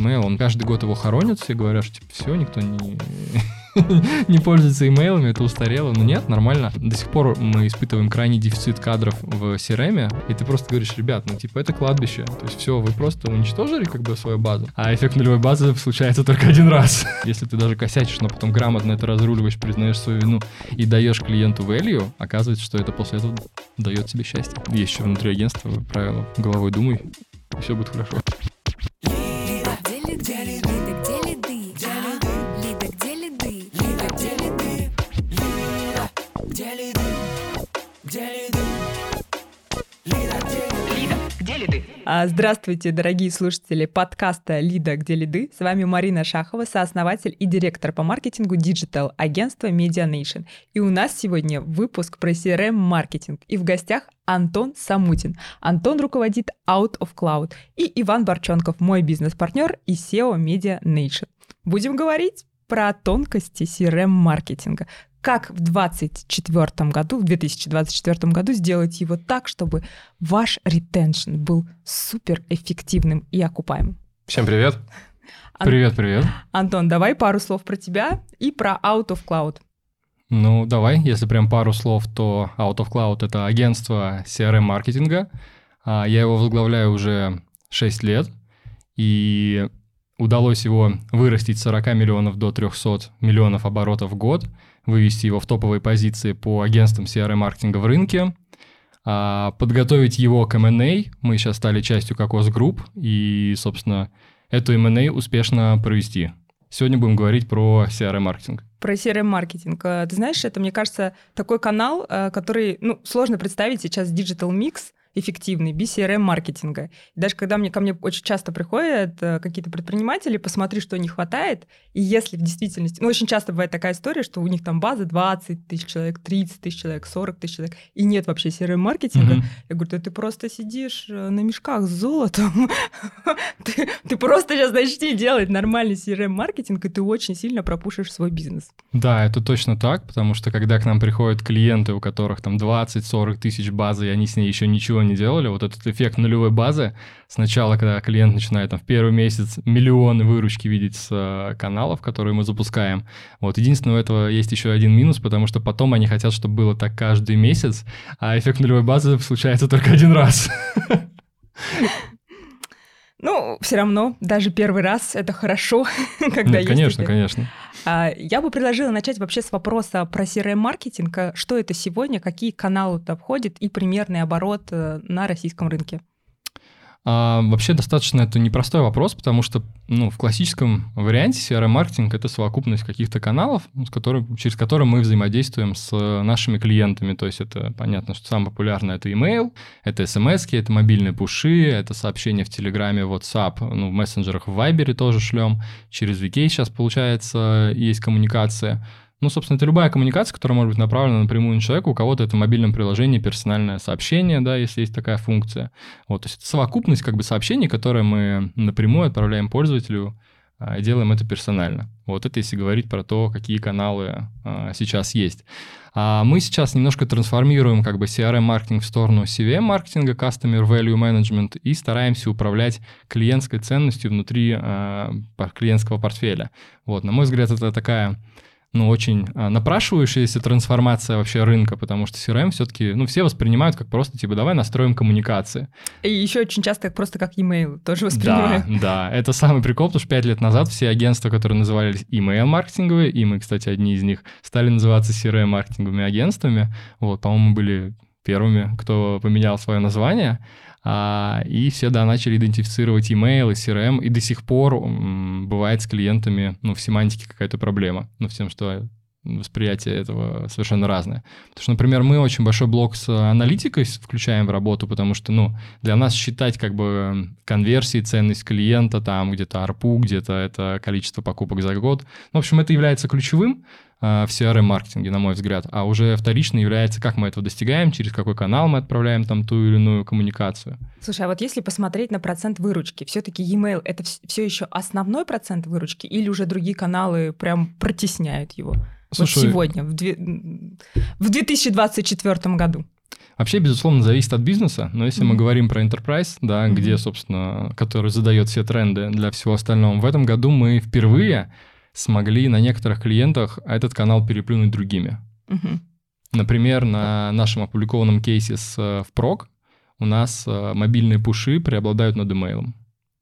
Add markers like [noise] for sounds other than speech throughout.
Email, он каждый год его хоронит, все говорят, что типа все, никто не, [laughs] не пользуется имейлами, это устарело. Но нет, нормально. До сих пор мы испытываем крайний дефицит кадров в CRM, и ты просто говоришь, ребят, ну типа это кладбище. То есть все, вы просто уничтожили как бы свою базу. А эффект нулевой базы случается только один раз. [laughs] Если ты даже косячишь, но потом грамотно это разруливаешь, признаешь свою вину и даешь клиенту value, оказывается, что это после этого дает тебе счастье. Есть еще внутри агентства правило головой думай, и все будет хорошо. Здравствуйте, дорогие слушатели подкаста «Лида. Где лиды?». С вами Марина Шахова, сооснователь и директор по маркетингу Digital агентства Media Nation. И у нас сегодня выпуск про CRM-маркетинг. И в гостях Антон Самутин. Антон руководит Out of Cloud. И Иван Борченков, мой бизнес-партнер и SEO Media Nation. Будем говорить про тонкости CRM-маркетинга как в 2024 году, в 2024 году сделать его так, чтобы ваш ретеншн был супер эффективным и окупаемым. Всем привет. Ан... Привет, привет. Антон, давай пару слов про тебя и про Out of Cloud. Ну, давай, если прям пару слов, то Out of Cloud — это агентство CRM-маркетинга. А, я его возглавляю уже 6 лет, и удалось его вырастить с 40 миллионов до 300 миллионов оборотов в год — вывести его в топовые позиции по агентствам CRM-маркетинга в рынке, а подготовить его к M&A. Мы сейчас стали частью Kokoc Group, и, собственно, эту M&A успешно провести. Сегодня будем говорить про CRM-маркетинг. Про CRM-маркетинг. Ты знаешь, это, мне кажется, такой канал, который, ну, сложно представить сейчас digital mix, эффективный без CRM-маркетинга. И даже когда мне, ко мне очень часто приходят э, какие-то предприниматели, посмотри, что не хватает, и если в действительности... Ну, очень часто бывает такая история, что у них там база 20 тысяч человек, 30 тысяч человек, 40 тысяч человек, и нет вообще CRM-маркетинга. Mm-hmm. Я говорю, да ты просто сидишь э, на мешках с золотом. [laughs] ты, ты просто сейчас начни делать нормальный CRM-маркетинг, и ты очень сильно пропушишь свой бизнес. Да, это точно так, потому что когда к нам приходят клиенты, у которых там 20-40 тысяч базы, и они с ней еще ничего ничего не делали, вот этот эффект нулевой базы, сначала, когда клиент начинает там, в первый месяц миллионы выручки видеть с э, каналов, которые мы запускаем, вот, единственное, у этого есть еще один минус, потому что потом они хотят, чтобы было так каждый месяц, а эффект нулевой базы случается только один раз. Ну, все равно, даже первый раз это хорошо, [laughs] когда Нет, Конечно, конечно. А, я бы предложила начать вообще с вопроса про CRM-маркетинг. Что это сегодня, какие каналы это обходит и примерный оборот э, на российском рынке? А, вообще достаточно это непростой вопрос, потому что ну, в классическом варианте CRM-маркетинг — это совокупность каких-то каналов, с которым, через которые мы взаимодействуем с нашими клиентами. То есть это понятно, что самое популярное — это email, это смс это мобильные пуши, это сообщения в Телеграме, WhatsApp, ну, в мессенджерах в Viber тоже шлем, через VK сейчас, получается, есть коммуникация — ну, собственно, это любая коммуникация, которая может быть направлена напрямую на человека. У кого-то это в мобильном приложении персональное сообщение, да, если есть такая функция. Вот, то есть это совокупность как бы сообщений, которые мы напрямую отправляем пользователю, а, и делаем это персонально. Вот это если говорить про то, какие каналы а, сейчас есть. А мы сейчас немножко трансформируем как бы CRM-маркетинг в сторону CVM-маркетинга, Customer Value Management, и стараемся управлять клиентской ценностью внутри а, клиентского портфеля. Вот, на мой взгляд, это такая ну, очень а, напрашивающаяся трансформация вообще рынка, потому что CRM все-таки, ну, все воспринимают как просто, типа, давай настроим коммуникации. И еще очень часто просто как email тоже воспринимают. Да, да, это самый прикол, потому что пять лет назад все агентства, которые назывались email-маркетинговые, и мы, кстати, одни из них, стали называться CRM-маркетинговыми агентствами. Вот, по-моему, были первыми, кто поменял свое название. А, и все, да, начали идентифицировать email и CRM, и до сих пор м, бывает с клиентами, ну, в семантике какая-то проблема, ну, в тем, что восприятие этого совершенно разное. Потому что, например, мы очень большой блок с аналитикой включаем в работу, потому что, ну, для нас считать как бы конверсии, ценность клиента, там где-то ARPU, где-то это количество покупок за год. Ну, в общем, это является ключевым, в CRM-маркетинге, на мой взгляд, а уже вторично является, как мы этого достигаем, через какой канал мы отправляем там ту или иную коммуникацию. Слушай, а вот если посмотреть на процент выручки, все-таки e-mail это все еще основной процент выручки или уже другие каналы прям протесняют его? Слушай, вот сегодня, в, две... в 2024 году. Вообще, безусловно, зависит от бизнеса, но если mm-hmm. мы говорим про enterprise, да, mm-hmm. где, собственно, который задает все тренды для всего остального, в этом году мы впервые смогли на некоторых клиентах этот канал переплюнуть другими. Mm-hmm. Например, на нашем опубликованном кейсе с э, впрок у нас э, мобильные пуши преобладают над имейлом.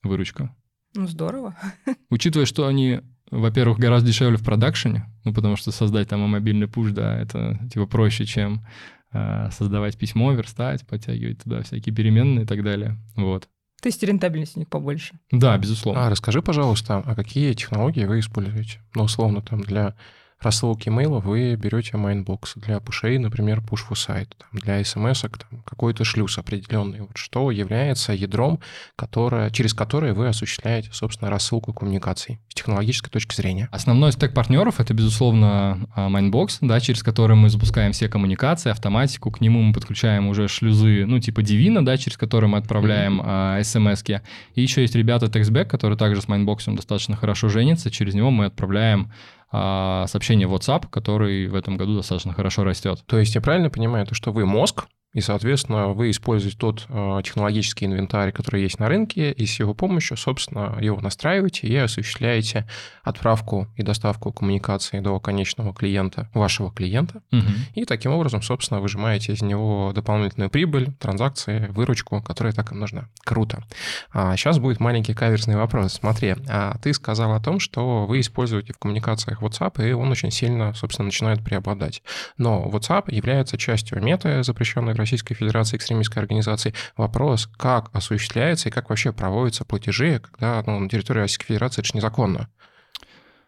Выручка. Ну, здорово. [laughs] Учитывая, что они во-первых, гораздо дешевле в продакшене, ну, потому что создать там мобильный push, да, это типа проще, чем э, создавать письмо, верстать, подтягивать туда всякие переменные и так далее. Вот. То есть рентабельность у них побольше? Да, безусловно. А расскажи, пожалуйста, а какие технологии вы используете? Ну, условно, там для рассылки имейла вы берете Mindbox. Для push ей, например, Push4Site. Там, для смс там, какой-то шлюз определенный. Вот что является ядром, которое, через которое вы осуществляете, собственно, рассылку коммуникаций с технологической точки зрения? Основной стек партнеров — это, безусловно, Mindbox, да, через который мы запускаем все коммуникации, автоматику. К нему мы подключаем уже шлюзы, ну, типа Devino, да, через которые мы отправляем mm-hmm. смс-ки. И еще есть ребята TextBack, которые также с Mindbox ом достаточно хорошо женятся. Через него мы отправляем а, сообщение WhatsApp, который в этом году достаточно хорошо растет. То есть я правильно понимаю, то, что вы мозг, и, соответственно, вы используете тот э, технологический инвентарь, который есть на рынке, и с его помощью, собственно, его настраиваете и осуществляете отправку и доставку коммуникации до конечного клиента, вашего клиента. Угу. И таким образом, собственно, выжимаете из него дополнительную прибыль, транзакции, выручку, которая так им нужна. Круто. А сейчас будет маленький каверзный вопрос. Смотри, а ты сказал о том, что вы используете в коммуникациях WhatsApp, и он очень сильно, собственно, начинает преобладать. Но WhatsApp является частью мета, запрещенной Российской Федерации экстремистской организации. Вопрос, как осуществляется и как вообще проводятся платежи, когда ну, на территории Российской Федерации это же незаконно.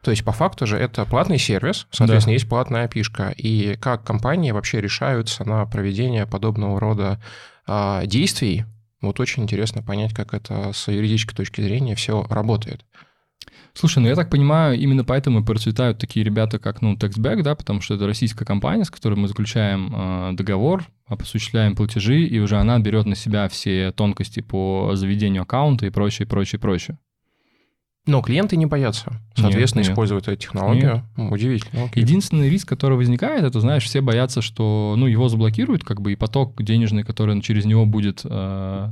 То есть, по факту же, это платный сервис, соответственно, да. есть платная опишка. И как компании вообще решаются на проведение подобного рода э, действий, вот очень интересно понять, как это с юридической точки зрения все работает. Слушай, ну я так понимаю, именно поэтому и процветают такие ребята, как, ну, TextBack, да, потому что это российская компания, с которой мы заключаем э, договор, осуществляем платежи, и уже она берет на себя все тонкости по заведению аккаунта и прочее, прочее, прочее. Но клиенты не боятся, соответственно, нет, нет. эту технологию. Нет. Удивительно. Окей. Единственный риск, который возникает, это, знаешь, все боятся, что, ну, его заблокируют, как бы, и поток денежный, который через него будет э,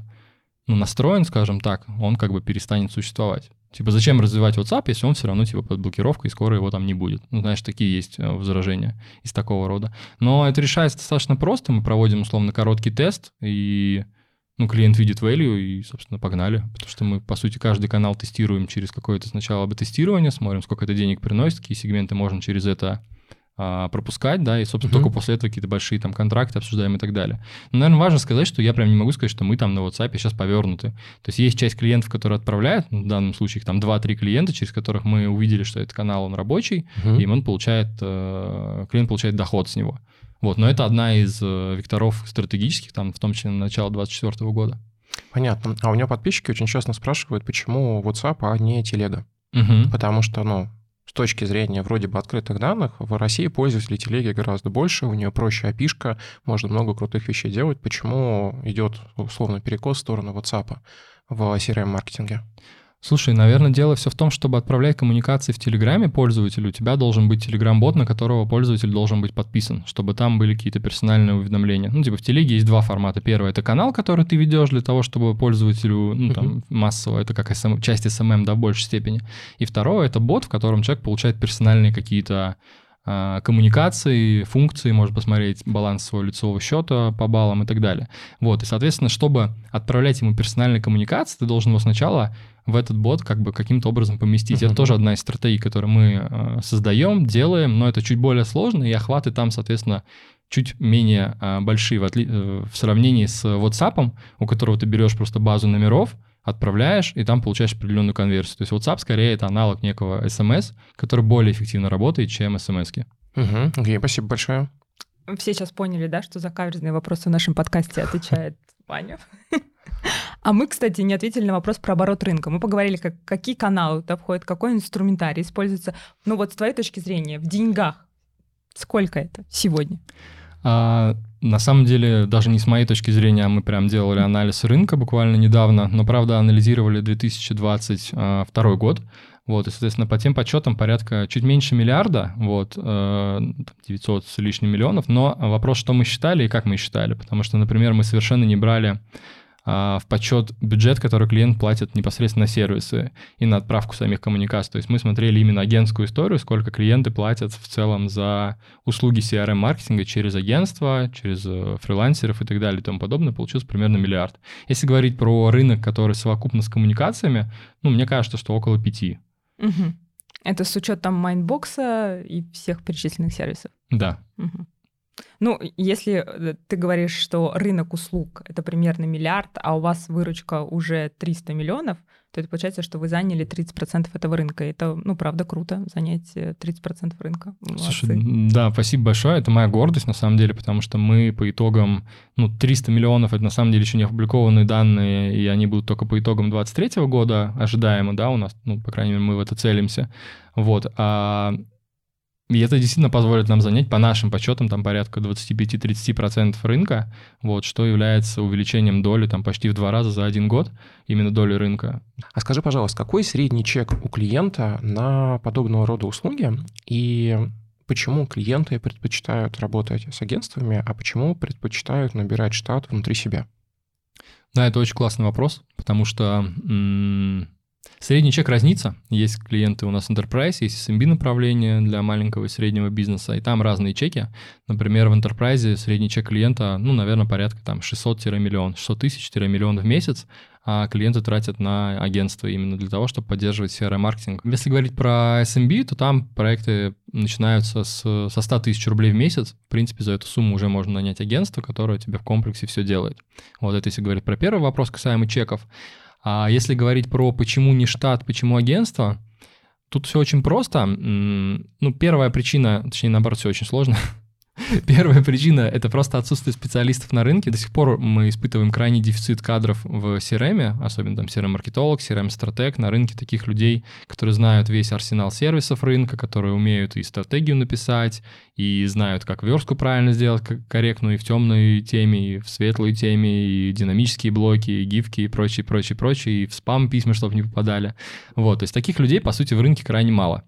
ну, настроен, скажем так, он как бы перестанет существовать. Типа, зачем развивать WhatsApp, если он все равно типа под блокировкой, и скоро его там не будет. Ну, знаешь, такие есть э, возражения из такого рода. Но это решается достаточно просто. Мы проводим, условно, короткий тест, и ну, клиент видит value, и, собственно, погнали. Потому что мы, по сути, каждый канал тестируем через какое-то сначала бы тестирование, смотрим, сколько это денег приносит, какие сегменты можно через это пропускать, да, и, собственно, mm-hmm. только после этого какие-то большие там контракты обсуждаем и так далее. Но, наверное, важно сказать, что я прям не могу сказать, что мы там на WhatsApp сейчас повернуты. То есть есть часть клиентов, которые отправляют, ну, в данном случае их там 2-3 клиента, через которых мы увидели, что этот канал, он рабочий, mm-hmm. и он получает, э, клиент получает доход с него. Вот, но это одна из э, векторов стратегических, там, в том числе на начало 2024 года. Понятно. А у меня подписчики очень часто спрашивают, почему WhatsApp, а не телега. Угу. Потому что, ну, с точки зрения вроде бы открытых данных, в России пользователей телеги гораздо больше, у нее проще опишка, можно много крутых вещей делать. Почему идет условно перекос в сторону WhatsApp в CRM-маркетинге? Слушай, наверное, дело все в том, чтобы отправлять коммуникации в Телеграме пользователю, у тебя должен быть Телеграм-бот, на которого пользователь должен быть подписан, чтобы там были какие-то персональные уведомления. Ну, типа в Телеге есть два формата. Первый — это канал, который ты ведешь для того, чтобы пользователю, ну, там, массово, это как SM, часть SMM, да, в большей степени. И второе — это бот, в котором человек получает персональные какие-то а, коммуникации, функции, может посмотреть баланс своего лицевого счета по баллам и так далее. Вот, и, соответственно, чтобы отправлять ему персональные коммуникации, ты должен его сначала в этот бот как бы каким-то образом поместить. Uh-huh. Это тоже одна из стратегий, которую мы э, создаем, делаем, но это чуть более сложно, и охваты там, соответственно, чуть менее э, большие в, отли- э, в сравнении с WhatsApp, у которого ты берешь просто базу номеров, отправляешь, и там получаешь определенную конверсию. То есть WhatsApp скорее это аналог некого SMS, который более эффективно работает, чем SMS. Угу. Окей, спасибо большое. Все сейчас поняли, да, что за каверзные вопросы в нашем подкасте отвечает Ваня. А мы, кстати, не ответили на вопрос про оборот рынка. Мы поговорили, как, какие каналы туда входят, какой инструментарий используется. Ну вот с твоей точки зрения, в деньгах, сколько это сегодня? А, на самом деле, даже не с моей точки зрения, мы прям делали анализ рынка буквально недавно, но, правда, анализировали 2022 год. Вот, и, соответственно, по тем подсчетам порядка чуть меньше миллиарда, вот, 900 с лишним миллионов, но вопрос, что мы считали и как мы считали, потому что, например, мы совершенно не брали а, в подсчет бюджет, который клиент платит непосредственно на сервисы и на отправку самих коммуникаций. То есть мы смотрели именно агентскую историю, сколько клиенты платят в целом за услуги CRM-маркетинга через агентство, через э, фрилансеров и так далее и тому подобное. Получился примерно миллиард. Если говорить про рынок, который совокупно с коммуникациями, ну, мне кажется, что около пяти. Угу. Это с учетом Mindbox а и всех перечисленных сервисов? Да. Угу. Ну, если э, ты говоришь, что рынок услуг — это примерно миллиард, а у вас выручка уже 300 миллионов, то это получается, что вы заняли 30% этого рынка. Это, ну, правда, круто, занять 30% э, рынка. Слушай, да, спасибо большое. Это моя гордость, на самом деле, потому что мы по итогам, ну, 300 миллионов — это на самом деле еще не опубликованные данные, и они будут только по итогам 23 года ожидаемо, да, у нас, ну, по крайней мере, мы в это целимся. Вот. А и это действительно позволит нам занять по нашим подсчетам там порядка 25-30% рынка, вот, что является увеличением доли там почти в два раза за один год, именно доли рынка. А скажи, пожалуйста, какой средний чек у клиента на подобного рода услуги и почему клиенты предпочитают работать с агентствами, а почему предпочитают набирать штат внутри себя? Да, это очень классный вопрос, потому что м- Средний чек разнится. Есть клиенты у нас Enterprise, есть SMB направление для маленького и среднего бизнеса, и там разные чеки. Например, в Enterprise средний чек клиента, ну, наверное, порядка там 600-миллион, 600 тысяч-миллион в месяц, а клиенты тратят на агентство именно для того, чтобы поддерживать CRM-маркетинг. Если говорить про SMB, то там проекты начинаются с, со 100 тысяч рублей в месяц. В принципе, за эту сумму уже можно нанять агентство, которое тебе в комплексе все делает. Вот это если говорить про первый вопрос касаемо чеков. А если говорить про почему не штат, почему агентство, тут все очень просто. Ну, первая причина, точнее, наоборот, все очень сложно. [laughs] [laughs] Первая причина — это просто отсутствие специалистов на рынке. До сих пор мы испытываем крайний дефицит кадров в CRM, особенно там CRM-маркетолог, CRM-стратег. На рынке таких людей, которые знают весь арсенал сервисов рынка, которые умеют и стратегию написать, и знают, как верстку правильно сделать корректную и в темной теме, и в светлой теме, и динамические блоки, и гифки, и прочее, прочее, прочее, и в спам-письма, чтобы не попадали. Вот, то есть таких людей, по сути, в рынке крайне мало.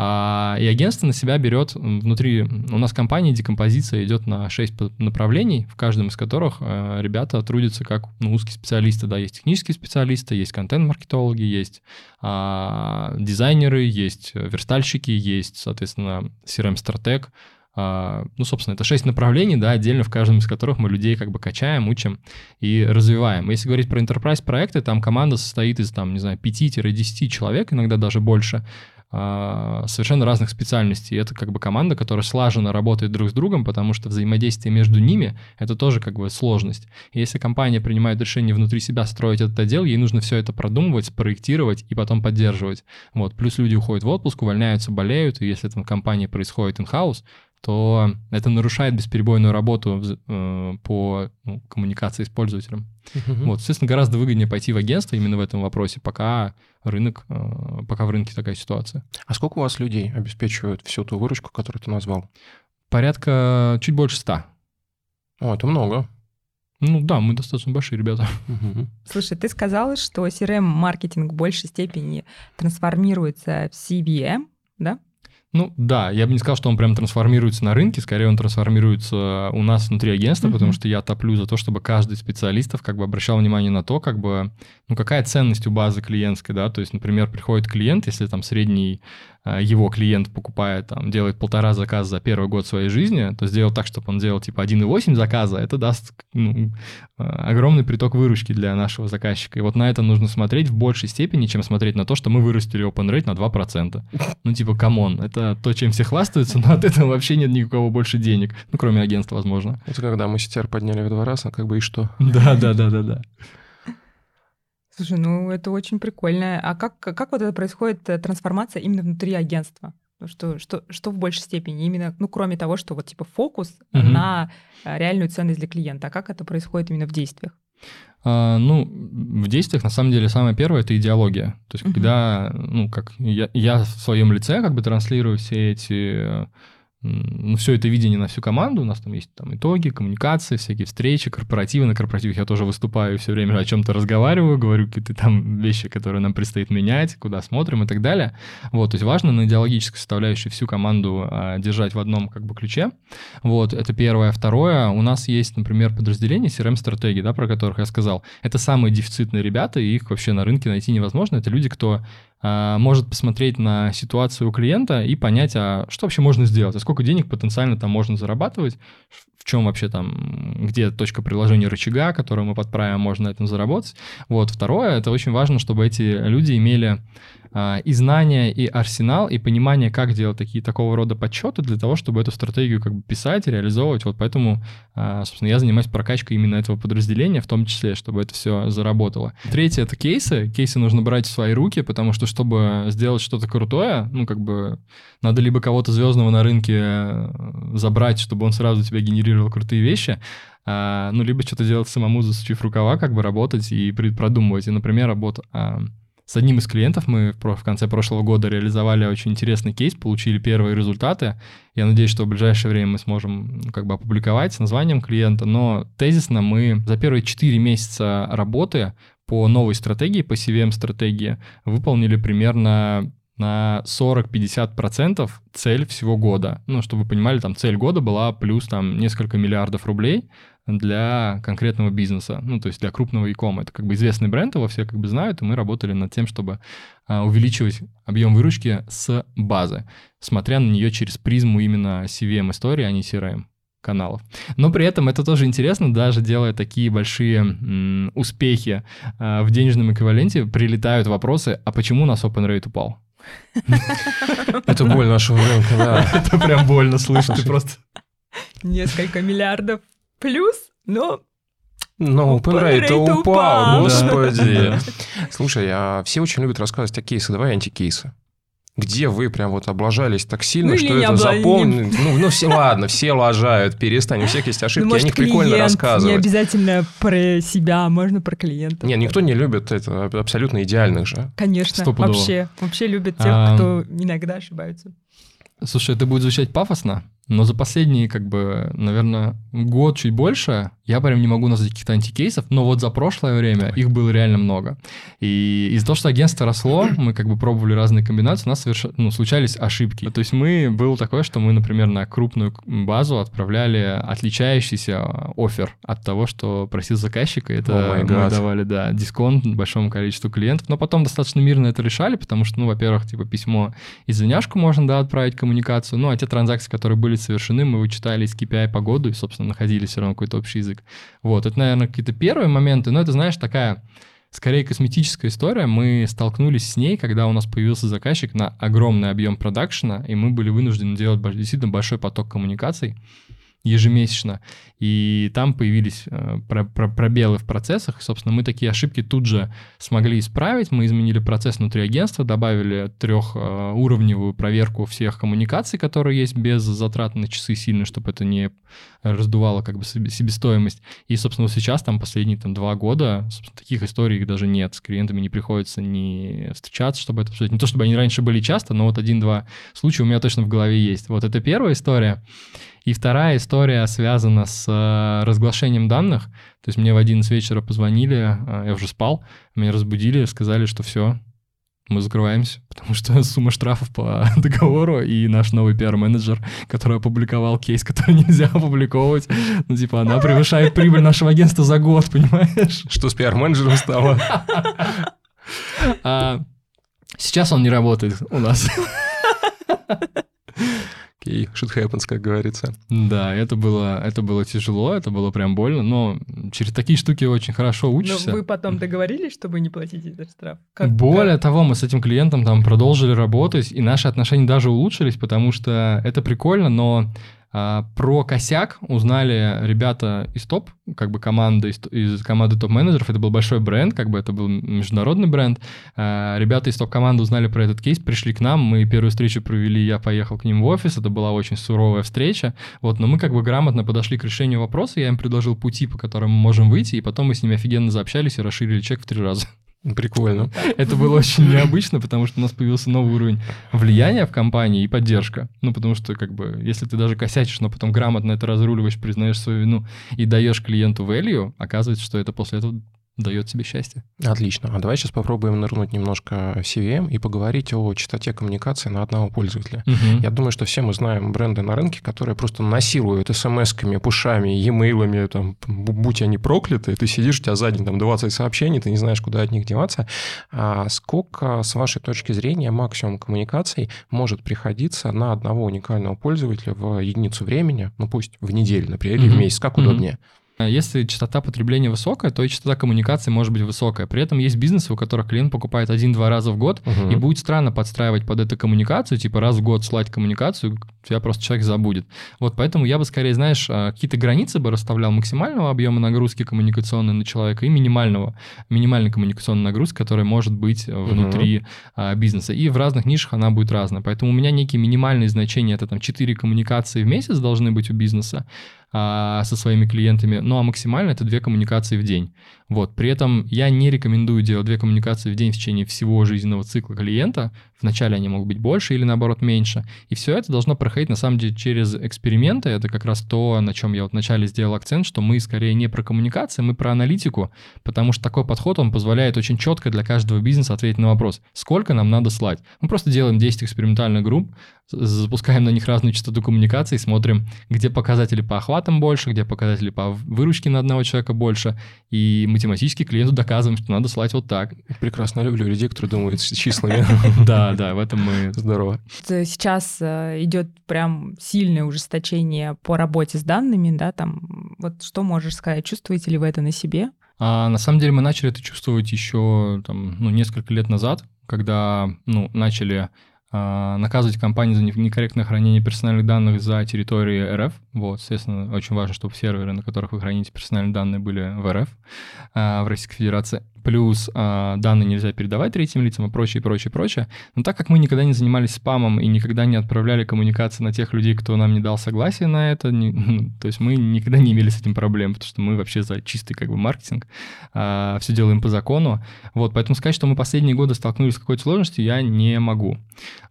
А, и агентство на себя берет внутри... У нас компания декомпозиция идет на 6 направлений, в каждом из которых э, ребята трудятся как ну, узкие специалисты. Да, есть технические специалисты, есть контент-маркетологи, есть а, дизайнеры, есть верстальщики, есть, соответственно, CRM-стратег, а, ну, собственно, это шесть направлений, да, отдельно в каждом из которых мы людей как бы качаем, учим и развиваем. Если говорить про enterprise проекты, там команда состоит из, там, не знаю, 5-10 человек, иногда даже больше, совершенно разных специальностей. И это как бы команда, которая слаженно работает друг с другом, потому что взаимодействие между ними — это тоже как бы сложность. И если компания принимает решение внутри себя строить этот отдел, ей нужно все это продумывать, проектировать и потом поддерживать. Вот. Плюс люди уходят в отпуск, увольняются, болеют, и если это в компании происходит in-house, то это нарушает бесперебойную работу э, по ну, коммуникации с пользователем. Uh-huh. Вот, соответственно, гораздо выгоднее пойти в агентство именно в этом вопросе, пока рынок, э, пока в рынке такая ситуация. А сколько у вас людей обеспечивают всю ту выручку, которую ты назвал? Порядка чуть больше ста. О, это много. Ну да, мы достаточно большие ребята. Угу. Слушай, ты сказал, что CRM-маркетинг в большей степени трансформируется в CVM, да? Ну да, я бы не сказал, что он прям трансформируется на рынке, скорее он трансформируется у нас внутри агентства, mm-hmm. потому что я топлю за то, чтобы каждый из специалистов как бы обращал внимание на то, как бы, ну какая ценность у базы клиентской, да, то есть, например, приходит клиент, если там средний его клиент покупает, там, делает полтора заказа за первый год своей жизни, то сделал так, чтобы он делал типа 1,8 заказа, это даст ну, а, огромный приток выручки для нашего заказчика. И вот на это нужно смотреть в большей степени, чем смотреть на то, что мы вырастили open rate на 2%. Ну, типа, come on, это то, чем все хвастаются, но от этого вообще нет никакого больше денег. Ну, кроме агентства, возможно. Это когда мы CTR подняли в два раза, как бы и что? Да, да, да, да, да. Слушай, ну это очень прикольно. А как, как вот это происходит э, трансформация именно внутри агентства? Ну, что, что, что в большей степени? Именно, ну, кроме того, что вот типа фокус угу. на э, реальную ценность для клиента. А как это происходит именно в действиях? А, ну, в действиях, на самом деле, самое первое — это идеология. То есть, uh когда, ну, как я, я в своем лице как бы транслирую все эти ну, все это видение на всю команду, у нас там есть там итоги, коммуникации, всякие встречи, корпоративы, на корпоративах я тоже выступаю, все время о чем-то разговариваю, говорю какие-то там вещи, которые нам предстоит менять, куда смотрим и так далее. Вот, то есть важно на идеологической составляющей всю команду а, держать в одном как бы ключе. Вот, это первое. Второе, у нас есть, например, подразделение CRM-стратегии, да, про которых я сказал. Это самые дефицитные ребята, и их вообще на рынке найти невозможно. Это люди, кто может посмотреть на ситуацию у клиента и понять, а что вообще можно сделать, а сколько денег потенциально там можно зарабатывать, в чем вообще там, где точка приложения рычага, которую мы подправим, можно на этом заработать. Вот. Второе, это очень важно, чтобы эти люди имели а, и знания, и арсенал, и понимание, как делать такие такого рода подсчеты для того, чтобы эту стратегию как бы писать реализовывать. Вот поэтому, а, собственно, я занимаюсь прокачкой именно этого подразделения, в том числе, чтобы это все заработало. Третье — это кейсы. Кейсы нужно брать в свои руки, потому что, чтобы сделать что-то крутое, ну, как бы, надо либо кого-то звездного на рынке э, забрать, чтобы он сразу тебе генерировал крутые вещи, а, ну, либо что-то делать самому, засучив рукава, как бы работать и продумывать. И, например, работа с одним из клиентов мы в конце прошлого года реализовали очень интересный кейс, получили первые результаты. Я надеюсь, что в ближайшее время мы сможем как бы опубликовать с названием клиента, но тезисно мы за первые 4 месяца работы по новой стратегии, по CVM-стратегии, выполнили примерно на 40-50% цель всего года. Ну, чтобы вы понимали, там цель года была плюс там несколько миллиардов рублей для конкретного бизнеса, ну, то есть для крупного e Это как бы известный бренд, его все как бы знают, и мы работали над тем, чтобы а, увеличивать объем выручки с базы, смотря на нее через призму именно CVM-истории, а не CRM каналов. Но при этом это тоже интересно, даже делая такие большие м, успехи а, в денежном эквиваленте, прилетают вопросы, а почему у нас open rate упал? Это боль нашего рынка, да. [laughs] Это прям больно слышать, просто... Несколько миллиардов плюс, но но open rate упал, упал, господи. Слушай, а все очень любят рассказывать о кейсах, давай антикейсы. Где вы прям вот облажались так сильно, ну, что это запомнили? Ну, ну, все, ладно, все лажают, перестань, у всех есть ошибки, ну, может, о них клиент, прикольно рассказывать. Не обязательно про себя, можно про клиента. Нет, никто не любит это, абсолютно идеальных же. Конечно, вообще, вообще любят тех, а... кто иногда ошибаются. Слушай, это будет звучать пафосно, но за последние, как бы, наверное, год чуть больше я прям не могу назвать каких-то антикейсов, но вот за прошлое время их было реально много. И из-за того, что агентство росло, [clears throat] мы как бы пробовали разные комбинации, у нас соверш... ну, случались ошибки. То есть мы, было такое, что мы, например, на крупную базу отправляли отличающийся офер от того, что просил заказчик, и это oh мы давали, да, дисконт большому количеству клиентов, но потом достаточно мирно это решали, потому что, ну, во-первых, типа письмо извиняшку можно, да, отправить коммуникацию, ну, а те транзакции, которые были совершены, мы вычитали из KPI по году и, собственно, находили все равно какой-то общий язык. Вот, это, наверное, какие-то первые моменты, но это, знаешь, такая скорее косметическая история. Мы столкнулись с ней, когда у нас появился заказчик на огромный объем продакшена, и мы были вынуждены делать действительно большой поток коммуникаций ежемесячно, и там появились э, пробелы в процессах, собственно, мы такие ошибки тут же смогли исправить, мы изменили процесс внутри агентства, добавили трехуровневую проверку всех коммуникаций, которые есть без затрат на часы сильно, чтобы это не раздувало как бы себестоимость, и, собственно, вот сейчас там последние там два года, таких историй даже нет, с клиентами не приходится не встречаться, чтобы это обсуждать, не то, чтобы они раньше были часто, но вот один-два случая у меня точно в голове есть. Вот это первая история, и вторая история связана с э, разглашением данных. То есть мне в 11 вечера позвонили, э, я уже спал, меня разбудили, сказали, что все, мы закрываемся, [laughs] потому что сумма штрафов по [laughs] договору, и наш новый пиар-менеджер, который опубликовал кейс, который [laughs] нельзя опубликовывать, ну, типа, она превышает прибыль нашего агентства за год, понимаешь? Что с пиар-менеджером стало? А, сейчас он не работает у нас. Окей, shit happens, как говорится. Да, это было, это было тяжело, это было прям больно, но через такие штуки очень хорошо учишься. Но вы потом договорились, чтобы не платить этот штраф? Как, Более как? того, мы с этим клиентом там продолжили работать, и наши отношения даже улучшились, потому что это прикольно, но про косяк узнали ребята из топ, как бы команды, из, из команды топ-менеджеров. Это был большой бренд, как бы это был международный бренд. А, ребята из топ-команды узнали про этот кейс, пришли к нам, мы первую встречу провели, я поехал к ним в офис, это была очень суровая встреча, вот, но мы как бы грамотно подошли к решению вопроса, я им предложил пути, по которым мы можем выйти, и потом мы с ними офигенно заобщались и расширили чек в три раза. Прикольно. Это было очень необычно, потому что у нас появился новый уровень влияния в компании и поддержка. Ну, потому что, как бы, если ты даже косячишь, но потом грамотно это разруливаешь, признаешь свою вину и даешь клиенту value, оказывается, что это после этого дает тебе счастье. Отлично. А давай сейчас попробуем нырнуть немножко в CVM и поговорить о частоте коммуникации на одного пользователя. Мгм. Я думаю, что все мы знаем бренды на рынке, которые просто насилуют смс-ками, пушами, e-mailами, там, будь они прокляты, ты сидишь, у тебя сзади там 20 сообщений, ты не знаешь, куда от них деваться. А сколько, с вашей точки зрения, максимум коммуникаций может приходиться на одного уникального пользователя в единицу времени, ну пусть в неделю, например, или в Мгм. месяц, как Мгм. удобнее? А Если частота потребления высокая, то и частота коммуникации может быть высокая. При этом есть бизнесы, у которых клиент покупает один-два раза в год, Мгм. и будет странно подстраивать под эту коммуникацию, типа раз в год слать коммуникацию, тебя просто человек забудет. Вот поэтому я бы скорее, знаешь, а, какие-то границы бы расставлял максимального объема нагрузки коммуникационной на человека и минимального, минимальной коммуникационной нагрузки, которая может быть э, внутри а, бизнеса. И в разных нишах она будет разная. Поэтому у меня некие минимальные значения, это там 4 коммуникации в месяц должны быть у бизнеса, а, со своими клиентами, ну а максимально это две коммуникации в день. Вот. При этом я не рекомендую делать две коммуникации в день в течение всего жизненного цикла клиента. Вначале они могут быть больше или наоборот меньше. И все это должно проходить на самом деле через эксперименты. Это как раз то, на чем я вот вначале сделал акцент, что мы скорее не про коммуникации, мы про аналитику, потому что такой подход, он позволяет очень четко для каждого бизнеса ответить на вопрос, сколько нам надо слать. Мы просто делаем 10 экспериментальных групп, запускаем на них разную частоту коммуникации, смотрим, где показатели по охватам больше, где показатели по выручке на одного человека больше, и математически клиенту доказываем, что надо слать вот так. Прекрасно люблю людей, которые думают с числами. [laughs] Да, да, в этом мы... Здорово. Т- Сейчас э, идет прям сильное ужесточение по работе с данными, да, там, вот что можешь сказать, чувствуете ли вы это на себе? А на самом деле мы начали это чувствовать еще там, ну, несколько лет назад, когда ну, начали наказывать компании за не- некорректное хранение персональных данных за территорией РФ. Вот, соответственно, очень важно, чтобы серверы, на которых вы храните персональные данные, были в РФ, а, в Российской Федерации. Плюс а, данные нельзя передавать третьим лицам и прочее, прочее, прочее. Но так как мы никогда не занимались спамом и никогда не отправляли коммуникации на тех людей, кто нам не дал согласие на это, не- [laughs] то есть мы никогда не имели с этим проблем, потому что мы вообще за чистый как бы маркетинг, все делаем по закону. Вот, поэтому сказать, что мы последние годы столкнулись с какой-то сложностью, я не могу.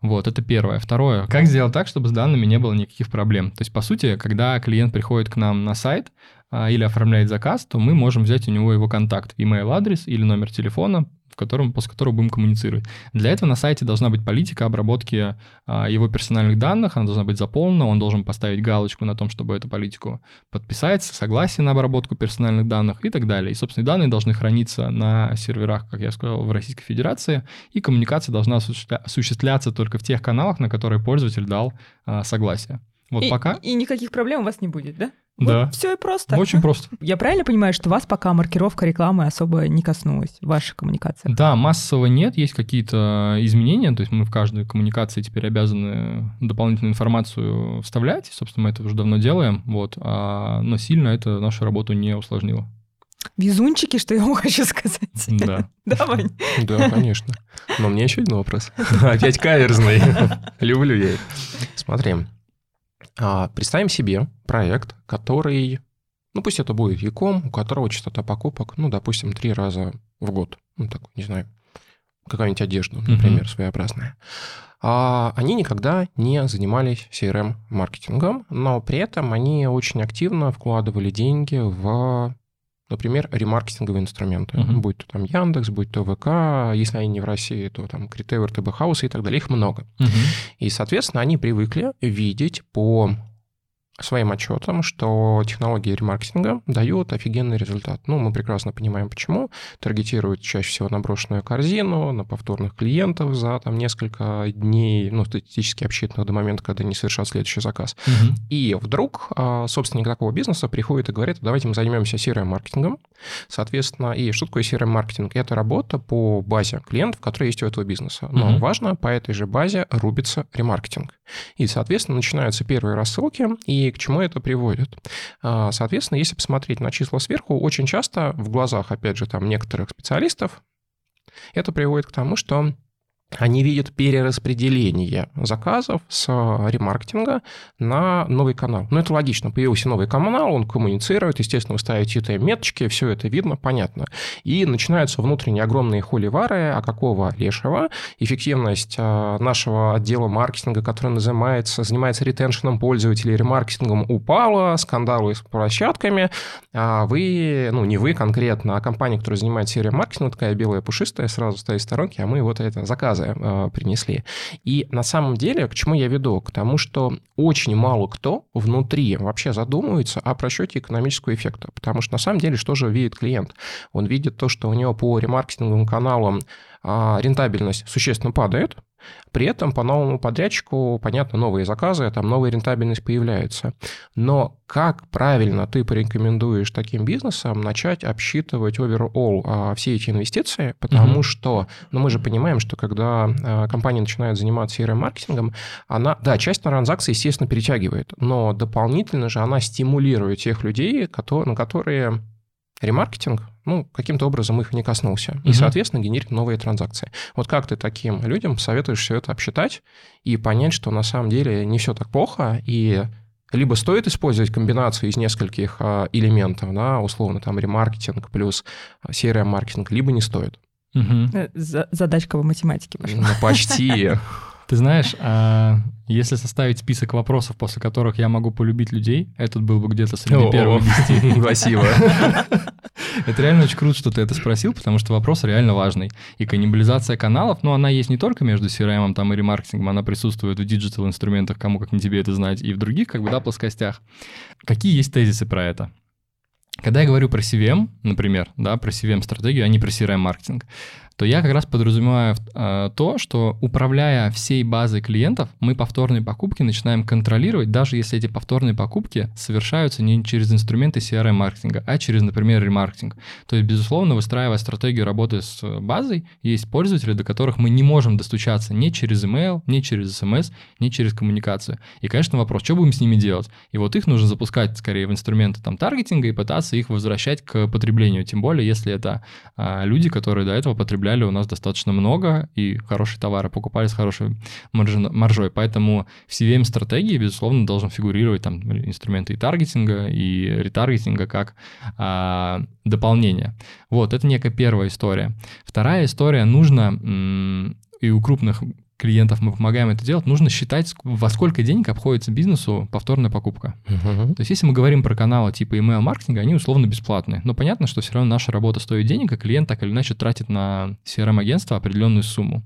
Вот, это первое. Второе, как сделать так, чтобы с данными не было никаких проблем? То есть, по сути, когда клиент приходит к нам на сайт а, или оформляет заказ, то мы можем взять у него его контакт, email адрес или номер телефона, в котором, после которого будем коммуницировать. Для этого на сайте должна быть политика обработки а, его персональных данных, она должна быть заполнена, он должен поставить галочку на том, чтобы эту политику подписать, согласие на обработку персональных данных и так далее. И, собственно, данные должны храниться на серверах, как я сказал, в Российской Федерации, и коммуникация должна осуществля- осуществляться только в тех каналах, на которые пользователь дал а, согласие. Вот и, пока. И никаких проблем у вас не будет, да? Да. все и просто. Очень просто. Я правильно понимаю, что вас пока маркировка рекламы особо не коснулась, ваша коммуникация? Да, массово нет, есть какие-то изменения, то есть мы в каждой коммуникации теперь обязаны дополнительную информацию вставлять, собственно, мы это уже давно делаем, вот, а, но сильно это нашу работу не усложнило. Везунчики, что я вам [laughs] хочу сказать. Да. [laughs] Да, Вань? Да, конечно. Но мне еще один вопрос. [laughs] Опять каверзный. Люблю я их. Смотри. А, Представим себе проект, который, ну пусть это будет Яком, у которого частота покупок, ну, допустим, три раза в год. Ну, так, не знаю, какая-нибудь одежда, например, своеобразная. А Они никогда не занимались CRM-маркетингом, но при этом они очень активно вкладывали деньги в Например, ремаркетинговые инструменты. Мгм. Будь то там Яндекс, будь то ВК, если они не в России, то там Критевер, ТБ Хаус и так далее. Их много. Мгм. И, соответственно, они привыкли видеть по своим отчетам, что технологии ремаркетинга дают офигенный результат. Ну, мы прекрасно понимаем, почему. Таргетируют чаще всего на брошенную корзину, на повторных клиентов за там несколько дней, ну, статистически обсчитанных до момента, когда они совершат следующий заказ. Мгм. И вдруг а, собственник такого бизнеса приходит и говорит, давайте мы займемся CRM-маркетингом. Соответственно, и что такое CRM-маркетинг? Это работа по базе клиентов, которые есть у этого бизнеса. Но Мгм. важно, по этой же базе рубится ремаркетинг. И, соответственно, начинаются первые рассылки, и к чему это приводит? А, Соответственно, если посмотреть на числа сверху, очень часто в глазах, опять же, там некоторых специалистов, это приводит к тому, что они видят перераспределение заказов с ремаркетинга на новый канал. Ну, это логично. Появился новый канал, он коммуницирует, естественно, вы ставите это меточки, все это видно, понятно. И начинаются внутренние огромные холивары, а какого лешего? Эффективность а, нашего отдела маркетинга, который занимается, занимается ретеншеном пользователей, ремаркетингом упала, скандалы с площадками. А вы, ну, не вы конкретно, а компания, которая занимается серией маркетинга, такая белая пушистая, сразу стоит в сторонке, а мы вот это заказываем заказы э, принесли. И на самом деле, к чему я веду? К тому, что очень мало кто внутри вообще задумывается о просчете экономического эффекта. Потому что на самом деле, что же видит клиент? Он видит то, что у него по ремаркетинговым каналам а, рентабельность существенно падает, при этом по новому подрядчику, понятно, новые заказы, там новая рентабельность появляется. Но как правильно ты порекомендуешь таким бизнесам начать обсчитывать overall а, все эти инвестиции? Потому mm-hmm. что, ну мы же понимаем, что когда а, компания начинает заниматься CRM-маркетингом, она, да, часть транзакций, естественно, перетягивает, но дополнительно же она стимулирует тех людей, которые, на которые ремаркетинг, ну, каким-то образом их не коснулся. Uh-huh. И, соответственно, генерит новые транзакции. Вот как ты таким людям советуешь все это обсчитать и понять, что на самом деле не все так плохо, и либо стоит использовать комбинацию из нескольких а, элементов, да, условно, там, ремаркетинг плюс серия маркетинг, либо не стоит. Угу. Задачка в математике пошла. Ну, почти. [laughs] Ты знаешь, а если составить список вопросов, после которых я могу полюбить людей, этот был бы где-то среди первых десяти. [laughs] Спасибо. [laughs] Это реально очень круто, что ты это спросил, потому что вопрос реально важный. И каннибализация каналов, ну, она есть не только между CRM там, и ремаркетингом, она присутствует в диджитал-инструментах, кому как не тебе это знать, и в других, как бы, да, плоскостях. Какие есть тезисы про это? Когда я говорю про CVM, например, да, про CVM-стратегию, а не про CRM-маркетинг, то я как раз подразумеваю э, то, что управляя всей базой клиентов, мы повторные покупки начинаем контролировать, даже если эти повторные покупки совершаются не через инструменты CRM-маркетинга, а через, например, ремаркетинг. То есть, безусловно, выстраивая стратегию работы с базой, есть пользователи, до которых мы не можем достучаться ни через email, ни через SMS, ни через коммуникацию. И, конечно, вопрос, что будем с ними делать? И вот их нужно запускать скорее в инструменты там таргетинга и пытаться их возвращать к потреблению, тем более, если это а, люди, которые до этого потребляли потребляли у нас достаточно много, и хорошие товары покупали с хорошей маржой. Поэтому в CVM-стратегии, безусловно, должен фигурировать там инструменты и таргетинга, и ретаргетинга как а, дополнение. Вот, это некая первая история. Вторая история, нужно и у крупных клиентов мы помогаем это делать, нужно считать, во сколько денег обходится бизнесу повторная покупка. Uh-huh. То есть, если мы говорим про каналы типа email маркетинга, они условно бесплатные. Но понятно, что все равно наша работа стоит денег, а клиент так или иначе тратит на CRM-агентство определенную сумму.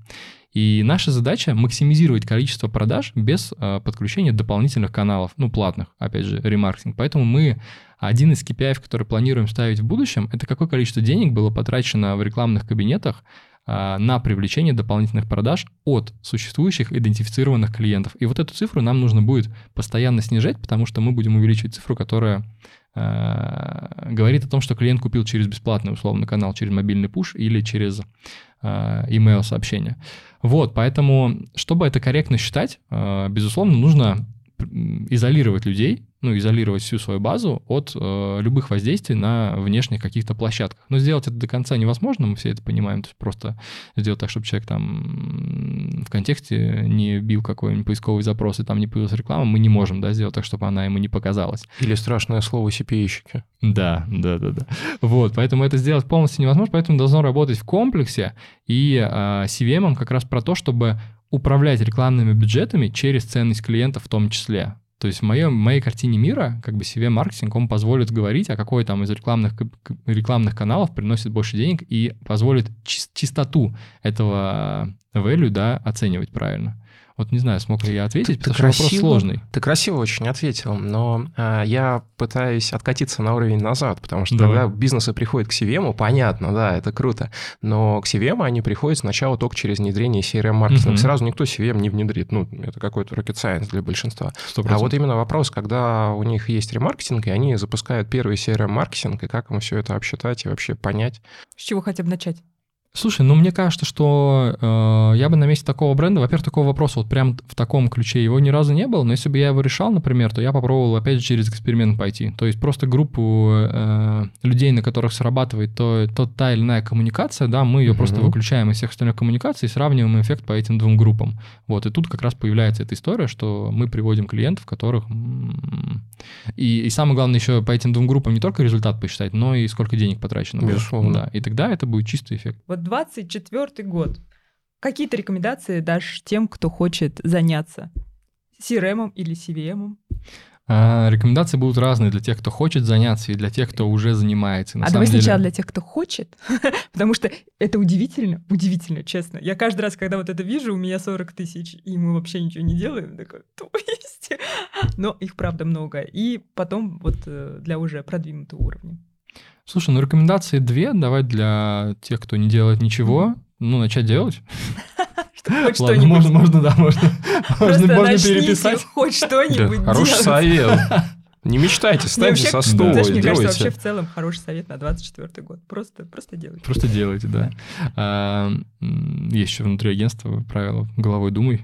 И наша задача максимизировать количество продаж без э, подключения дополнительных каналов, ну, платных, опять же, ремаркетинг. Поэтому мы один из KPI, который планируем ставить в будущем, это какое количество денег было потрачено в рекламных кабинетах на привлечение дополнительных продаж от существующих идентифицированных клиентов. И вот эту цифру нам нужно будет постоянно снижать, потому что мы будем увеличивать цифру, которая э, говорит о том, что клиент купил через бесплатный условно канал, через мобильный пуш или через э, email сообщение. Вот, поэтому, чтобы это корректно считать, э, безусловно, нужно изолировать людей, ну, изолировать всю свою базу от э, любых воздействий на внешних каких-то площадках. Но сделать это до конца невозможно, мы все это понимаем. То есть просто сделать так, чтобы человек там в контексте не бил какой-нибудь поисковый запрос и там не появилась реклама, мы не можем, да, сделать так, чтобы она ему не показалась. Или страшное слово CPA-щики. Да, да, да, да. Вот, поэтому это сделать полностью невозможно, поэтому должно работать в комплексе. И э, CVM как раз про то, чтобы управлять рекламными бюджетами через ценность клиента в том числе. То есть в, моем, моей картине мира как бы CV-маркетинг, он позволит говорить, а какой там из рекламных, рекламных каналов приносит больше денег и позволит чистоту этого value да, оценивать правильно. Вот не знаю, смог ли я ответить, ты, потому ты красиво, что вопрос сложный. Ты красиво очень ответил, но э, я пытаюсь откатиться на уровень назад, потому что Давай. когда бизнесы приходят к CVM, понятно, да, это круто, но к CVM они приходят сначала только через внедрение CRM-маркетинга. Угу. Сразу никто CVM не внедрит, ну, это какой-то rocket science для большинства. 100%. А вот именно вопрос, когда у них есть ремаркетинг, и они запускают первый CRM-маркетинг, и как им все это обсчитать и вообще понять. С чего хотя бы начать? Слушай, ну мне кажется, что э, я бы на месте такого бренда, во-первых, такого вопроса вот прям в таком ключе его ни разу не было, но если бы я его решал, например, то я попробовал опять же через эксперимент пойти. То есть просто группу э, людей, на которых срабатывает то, то та или иная коммуникация, да, мы ее uh-huh. просто выключаем из всех остальных коммуникаций и сравниваем эффект по этим двум группам. Вот, и тут как раз появляется эта история, что мы приводим клиентов, которых... И, и самое главное еще по этим двум группам не только результат посчитать, но и сколько денег потрачено. Безусловно. Да, и тогда это будет чистый эффект. Вот 24 год. Какие-то рекомендации дашь тем, кто хочет заняться CRM или CVM? А, рекомендации будут разные для тех, кто хочет заняться, и для тех, кто уже занимается. На а давай деле... сначала для тех, кто хочет, [laughs] потому что это удивительно, удивительно, честно. Я каждый раз, когда вот это вижу, у меня 40 тысяч, и мы вообще ничего не делаем, такой, то есть. [laughs] Но их, правда, много. И потом вот э, для уже продвинутого уровня. Слушай, ну рекомендации две. Давай для тех, кто не делает ничего, ну, начать делать. [laughs] Хоть что-нибудь. Можно, можно, да, можно. [laughs] Можно, можно переписать. Хоть что-нибудь Хороший совет. [laughs] Не мечтайте, ставьте со стула, Знаешь, мне кажется, вообще в целом хороший совет на 24 год. Просто, просто делайте. Просто делайте, да. А, есть еще внутри агентства правило «головой думай»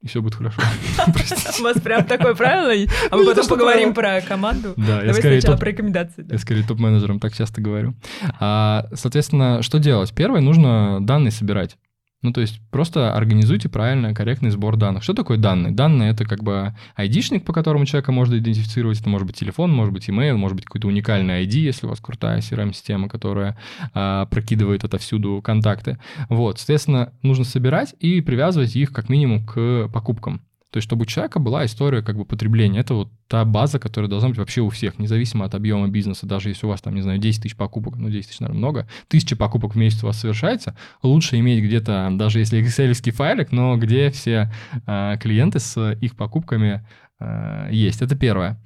и все будет хорошо. [laughs] У вас прям такое правило, а мы потом поговорим про команду. Да, я скорее сначала про рекомендации. Я скорее топ-менеджером так часто говорю. А, соответственно, что делать? Первое, нужно данные собирать. Ну, то есть просто организуйте правильно корректный сбор данных. Что такое данные? Данные — это как бы ID-шник, по которому человека можно идентифицировать. Это может быть телефон, может быть email, может быть какой-то уникальный ID, если у вас крутая CRM-система, которая а, прокидывает отовсюду контакты. Вот, соответственно, нужно собирать и привязывать их как минимум к покупкам. Есть, чтобы у человека была история как бы потребления. Это вот та база, которая должна быть вообще у всех, независимо от объема бизнеса. Даже если у вас там, не знаю, 10 тысяч покупок, ну 10 тысяч, наверное, много, тысяча покупок в месяц у вас совершается, лучше иметь где-то, даже если excel файлик, но где все э, клиенты с их покупками э, есть. Это первое.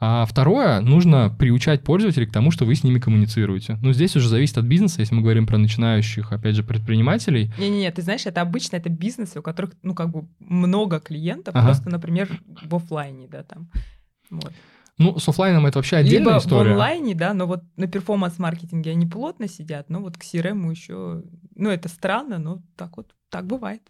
А второе, нужно приучать пользователей к тому, что вы с ними коммуницируете. Ну, здесь уже зависит от бизнеса, если мы говорим про начинающих, опять же, предпринимателей. Не-не-не, ты знаешь, это обычно это бизнесы, у которых, ну, как бы много клиентов, ага. просто, например, в офлайне, да, там. Вот. Ну, с офлайном это вообще отдельная Либо история. в онлайне, да, но вот на перформанс-маркетинге они плотно сидят, но вот к CRM еще... Ну, это странно, но так вот, так бывает.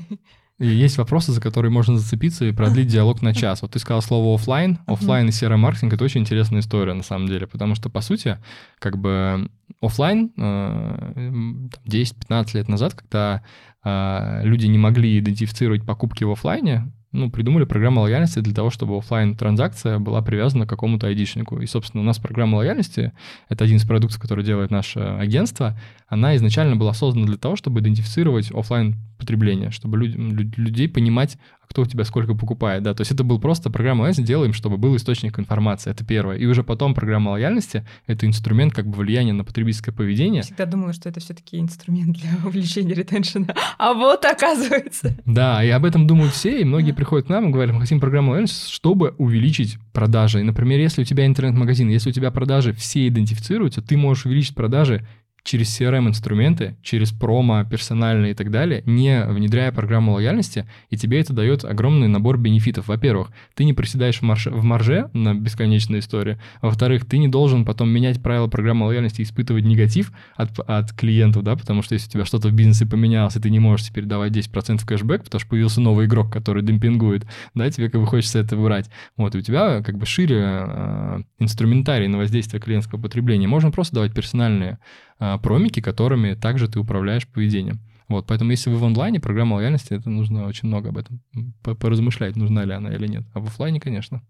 [laughs] И есть вопросы, за которые можно зацепиться и продлить [laughs] диалог на час. Вот ты сказал слово офлайн. Офлайн и CRM-маркетинг — это очень интересная история на самом деле, потому что, по сути, как бы офлайн 10-15 э, лет назад, когда э, люди не могли идентифицировать покупки в офлайне, ну, придумали программу лояльности для того, чтобы офлайн транзакция была привязана к какому-то айдишнику. И, собственно, у нас программа лояльности, это один из продуктов, который делает наше агентство, она изначально была создана для того, чтобы идентифицировать офлайн потребление, чтобы люди, людей понимать, кто у тебя сколько покупает, да, то есть это был просто программа лояльности, делаем, чтобы был источник информации, это первое. И уже потом программа лояльности — это инструмент как бы влияния на потребительское поведение. Я всегда думала, что это все таки инструмент для [laughs] увеличения ретеншена, а вот оказывается. Да, и об этом думают все, и многие приходят к нам и говорят, мы хотим программу лояльности, чтобы увеличить продажи. И, например, если у тебя интернет-магазин, если у тебя продажи все идентифицируются, ты можешь увеличить продажи через CRM-инструменты, через промо, персональные и так далее, не внедряя программу лояльности, и тебе это дает огромный набор бенефитов. Во-первых, ты не проседаешь в марже, в марже на бесконечной истории. Во-вторых, ты не должен потом менять правила программы лояльности и испытывать негатив от, от клиентов, да, потому что если у тебя что-то в бизнесе поменялось, и ты не можешь теперь давать 10% кэшбэк, потому что появился новый игрок, который демпингует, да, тебе как бы хочется это убрать. Вот, и у тебя как бы шире э, инструментарий на воздействие клиентского потребления. Можно просто давать персональные а, промики, которыми также ты управляешь поведением. Вот, поэтому если вы в онлайне, программа лояльности, это нужно очень много об этом поразмышлять, нужна ли она или нет. А в офлайне, конечно.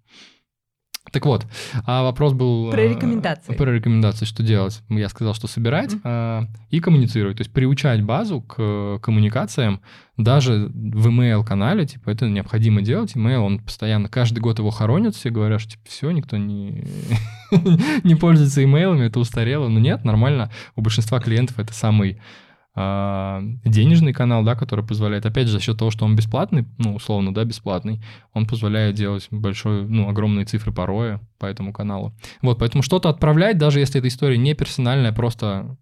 Так вот, а вопрос был... Про рекомендации. Про рекомендации, что делать. Я сказал, что собирать mm-hmm. и коммуницировать. То есть приучать базу к коммуникациям даже в email-канале, типа, это необходимо делать. Email, он постоянно, каждый год его хоронят, все говорят, что, типа, все, никто не, [laughs] не пользуется имейлами, это устарело. Но нет, нормально. У большинства клиентов это самый а, денежный канал, да, который позволяет, опять же, за счет того, что он бесплатный, ну, условно, да, бесплатный, он позволяет делать большой, ну, огромные цифры пороя по этому каналу. Вот, поэтому что-то отправлять, даже если эта история не персональная, просто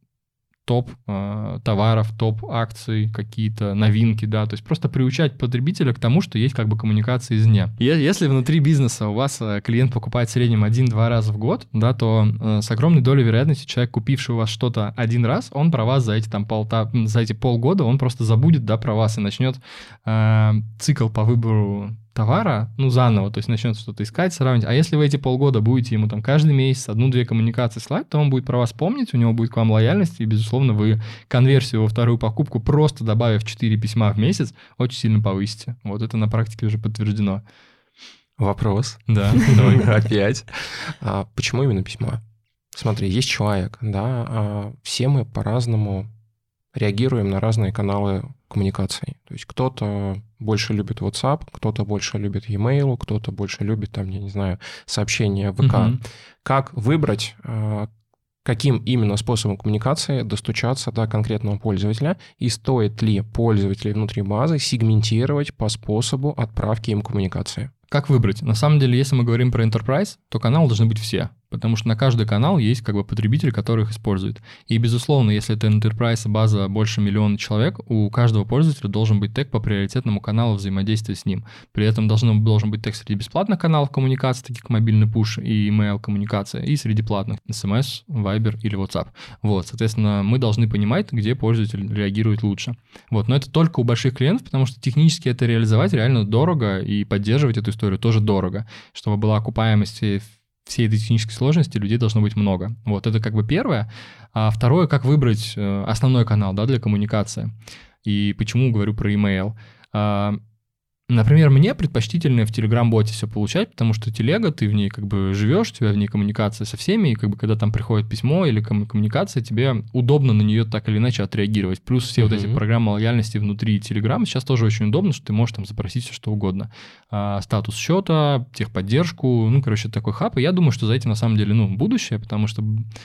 топ э, товаров, топ акций, какие-то новинки, да, то есть просто приучать потребителя к тому, что есть как бы коммуникация извне. Если внутри бизнеса у вас э, клиент покупает в среднем один-два раза в год, да, то э, с огромной долей вероятности человек, купивший у вас что-то один раз, он про вас за эти там полта, за эти полгода, он просто забудет, да, про вас и начнет э, цикл по выбору товара, ну, заново, то есть начнет что-то искать, сравнивать. А если вы эти полгода будете ему там каждый месяц одну-две коммуникации слать, то он будет про вас помнить, у него будет к вам лояльность, и, безусловно, вы конверсию во вторую покупку, просто добавив 4 письма в месяц, очень сильно повысите. Вот это на практике уже подтверждено. Вопрос. Да. [laughs] [laughs] Опять. А почему именно письма? Смотри, есть человек, да, а все мы по-разному реагируем на разные каналы коммуникации. То есть кто-то больше любит WhatsApp, кто-то больше любит e-mail, кто-то больше любит, там, я не знаю, сообщения ВК. Угу. Как выбрать, а, каким именно способом коммуникации достучаться до конкретного пользователя и стоит ли пользователей внутри базы сегментировать по способу отправки им коммуникации? Как выбрать? На самом деле, если мы говорим про enterprise, то каналы должны быть все потому что на каждый канал есть как бы потребитель, который их использует. И, безусловно, если это enterprise база больше миллиона человек, у каждого пользователя должен быть тег по приоритетному каналу взаимодействия с ним. При этом должен, должен быть тег среди бесплатных каналов коммуникации, таких как мобильный пуш и email коммуникация, и среди платных, SMS, Viber или WhatsApp. Вот, соответственно, мы должны понимать, где пользователь реагирует лучше. Вот, но это только у больших клиентов, потому что технически это реализовать реально дорого, и поддерживать эту историю тоже дорого, чтобы была окупаемость всей этой технической сложности людей должно быть много. Вот это как бы первое. А второе, как выбрать э, основной канал да, для коммуникации. И почему говорю про email. Например, мне предпочтительнее в Telegram-боте все получать, потому что телега, ты в ней как бы живешь, у тебя в ней коммуникация со всеми, и как бы когда там приходит письмо или коммуникация, тебе удобно на нее так или иначе отреагировать. Плюс все mm-hmm. вот эти программы лояльности внутри Telegram сейчас тоже очень удобно, что ты можешь там запросить все что угодно. А, статус счета, техподдержку, ну, короче, такой хаб. И я думаю, что за этим на самом деле, ну, будущее, потому что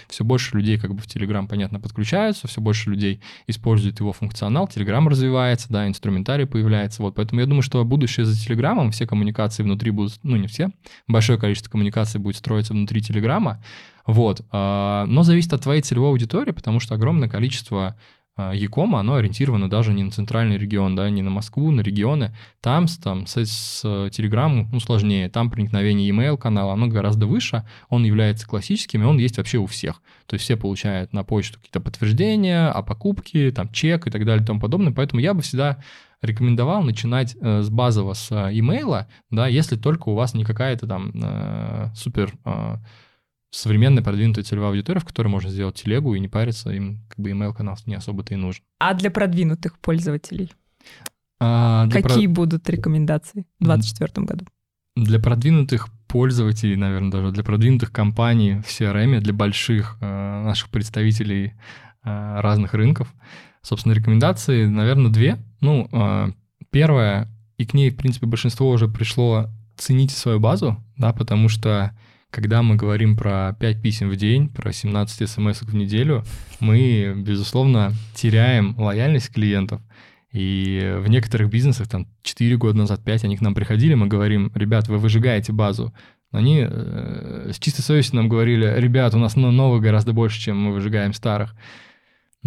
все больше людей как бы в Telegram, понятно, подключаются, все больше людей используют его функционал, Telegram развивается, да, инструментарий появляется, вот, поэтому я думаю, что будущее за Телеграмом, все коммуникации внутри будут, ну не все, большое количество коммуникаций будет строиться внутри Телеграма, вот. А, но зависит от твоей целевой аудитории, потому что огромное количество Якома, оно ориентировано даже не на центральный регион, да, не на Москву, на регионы. Там, там с, с Telegram ну, сложнее. Там проникновение email канала, оно гораздо выше. Он является классическим, и он есть вообще у всех. То есть все получают на почту какие-то подтверждения о покупке, там чек и так далее и тому подобное. Поэтому я бы всегда рекомендовал начинать э, с базового, с э, имейла, да, если только у вас не какая-то там э, супер э, современная продвинутая целевая аудитория, в которой можно сделать телегу и не париться, им как бы email канал не особо-то и нужен. А для продвинутых пользователей? А, Какие про... будут рекомендации в 2024 году? Для продвинутых пользователей, наверное, даже для продвинутых компаний в CRM, для больших э, наших представителей э, разных рынков, собственно, рекомендации, наверное, две. Ну, э, первое, и к ней, в принципе, большинство уже пришло, цените свою базу, да, потому что когда мы говорим про 5 писем в день, про 17 смс в неделю, мы, безусловно, теряем лояльность клиентов. И в некоторых бизнесах, там, 4 года назад, 5, они к нам приходили, мы говорим, ребят, вы выжигаете базу. Они э, с чистой совестью нам говорили, ребят, у нас новых гораздо больше, чем мы выжигаем старых.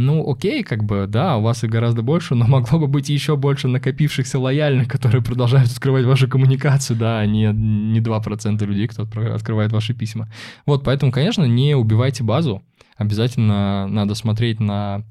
Ну, окей, как бы, да, у вас их гораздо больше, но [laughs] могло бы быть еще больше накопившихся лояльных, которые продолжают открывать вашу коммуникацию, да, а не, не 2% людей, кто открывает ваши письма. Вот, поэтому, конечно, не убивайте базу. Обязательно надо смотреть на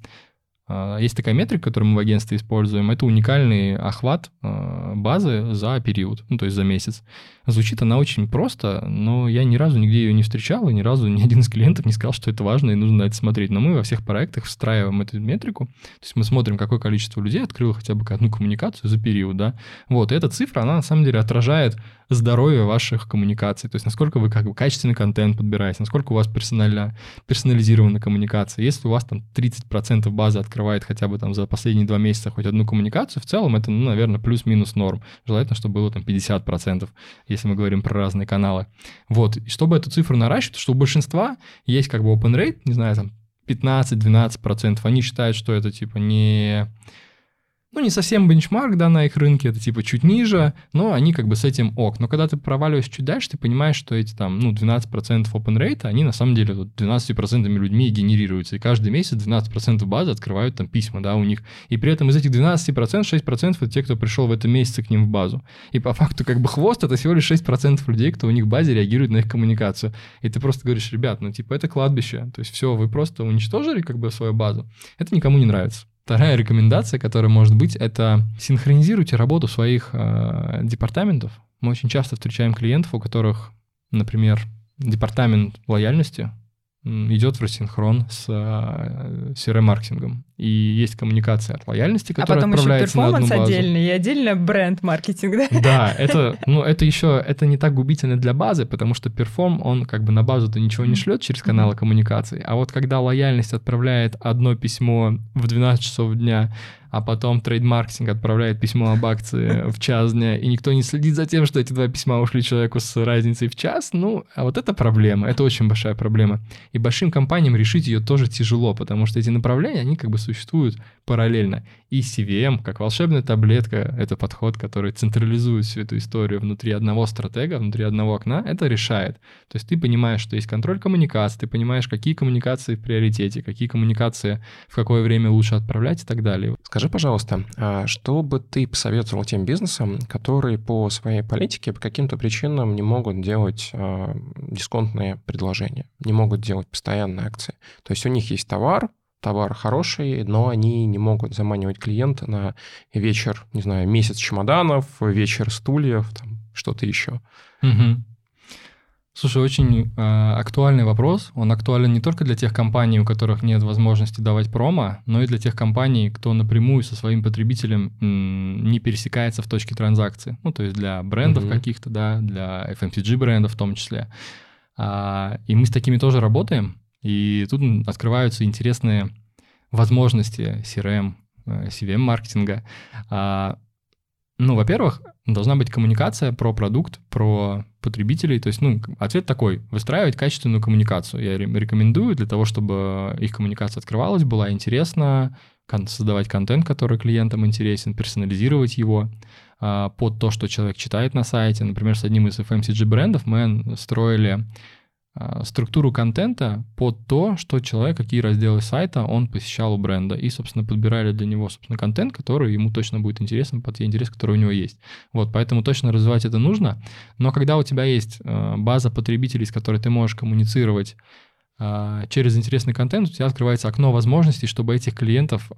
есть такая метрика, которую мы в агентстве используем. Это уникальный охват а, базы за период, ну, то есть за месяц. Звучит она очень просто, но я ни разу нигде ее не встречал, и ни разу ни [laughs] один из клиентов не сказал, что это важно и нужно на это смотреть. Но мы во всех проектах встраиваем эту метрику. То есть мы смотрим, какое количество людей открыло хотя бы одну коммуникацию за период, да. Вот, и эта цифра, она на самом деле отражает здоровье ваших коммуникаций, то есть насколько вы как бы качественный контент подбираете, насколько у вас персонально, персонализирована коммуникация. Если у вас там 30% базы открывает хотя бы там за последние два месяца хоть одну коммуникацию, в целом это, ну, наверное, плюс-минус норм. Желательно, чтобы было там 50%, если мы говорим про разные каналы. Вот, и чтобы эту цифру наращивать, что у большинства есть как бы open rate, не знаю, там 15-12%, они считают, что это типа не ну, не совсем бенчмарк, да, на их рынке, это типа чуть ниже, но они как бы с этим ок. Но когда ты проваливаешь чуть дальше, ты понимаешь, что эти там, ну, 12% open rate, они на самом деле вот 12% людьми генерируются. И каждый месяц 12% базы открывают там письма, да, у них. И при этом из этих 12% 6% это те, кто пришел в этом месяце к ним в базу. И по факту как бы хвост это всего лишь 6% людей, кто у них в базе реагирует на их коммуникацию. И ты просто говоришь, ребят, ну, типа, это кладбище. То есть все, вы просто уничтожили как бы свою базу. Это никому не нравится. Вторая рекомендация, которая может быть, это синхронизируйте работу своих э, департаментов. Мы очень часто встречаем клиентов, у которых, например, департамент лояльности идет в рассинхрон с э, CRM-маркетингом. И есть коммуникация от лояльности, а которая а потом отправляется еще базу. отдельно и отдельно бренд-маркетинг, да? Да, [laughs] это, ну, это еще, это не так губительно для базы, потому что перформ, он как бы на базу-то ничего не шлет через каналы коммуникации. А вот когда лояльность отправляет одно письмо в 12 часов дня а потом трейдмаркетинг отправляет письмо об акции [laughs] в час дня, и никто не следит за тем, что эти два письма ушли человеку с разницей в час, ну, а вот это проблема, это очень большая проблема. И большим компаниям решить ее тоже тяжело, потому что эти направления, они как бы существуют параллельно. И CVM, как волшебная таблетка, это подход, который централизует всю эту историю внутри одного стратега, внутри одного окна, это решает. То есть ты понимаешь, что есть контроль коммуникации, ты понимаешь, какие коммуникации в приоритете, какие коммуникации в какое время лучше отправлять и так далее. Скажи, пожалуйста, а что бы ты посоветовал тем бизнесам, которые по своей политике по каким-то причинам не могут делать э, дисконтные предложения, не могут делать постоянные акции? То есть у них есть товар, товар хороший, но они не могут заманивать клиента на вечер, не знаю, месяц чемоданов, вечер стульев, там, что-то еще. Угу. Слушай, очень э, актуальный вопрос. Он актуален не только для тех компаний, у которых нет возможности давать промо, но и для тех компаний, кто напрямую со своим потребителем м, не пересекается в точке транзакции. Ну, то есть для брендов mm-hmm. каких-то, да, для FMCG брендов в том числе. А, и мы с такими тоже работаем. И тут открываются интересные возможности CRM, CVM-маркетинга. Э, а, ну, во-первых, должна быть коммуникация про продукт, про потребителей. То есть, ну, ответ такой, выстраивать качественную коммуникацию. Я рекомендую для того, чтобы их коммуникация открывалась, была интересна, создавать контент, который клиентам интересен, персонализировать его а, под то, что человек читает на сайте. Например, с одним из FMCG брендов мы строили структуру контента под то, что человек, какие разделы сайта он посещал у бренда. И, собственно, подбирали для него, собственно, контент, который ему точно будет интересен под те интересы, которые у него есть. Вот, поэтому точно развивать это нужно. Но когда у тебя есть а, база потребителей, с которой ты можешь коммуницировать а, через интересный контент, у тебя открывается окно возможностей, чтобы этих клиентов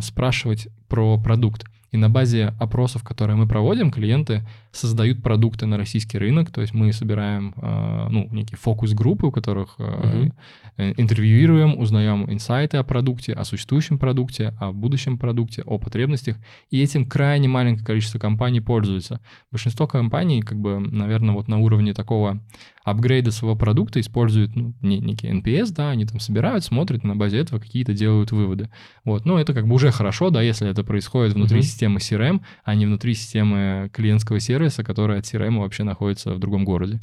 спрашивать про продукт. И на базе опросов, которые мы проводим, клиенты создают продукты на российский рынок. То есть мы собираем э, ну, некие фокус-группы, у которых угу. интервьюируем, узнаем инсайты о продукте, о существующем продукте, о будущем продукте, о потребностях. И этим крайне маленькое количество компаний пользуются. Большинство компаний, как бы, наверное, вот на уровне такого апгрейда своего продукта используют ну, некий NPS, да, они там собирают, смотрят, на базе этого какие-то делают выводы. Вот, ну, это как бы уже хорошо, да, если это происходит внутри mm-hmm. системы CRM, а не внутри системы клиентского сервиса, которая от CRM вообще находится в другом городе.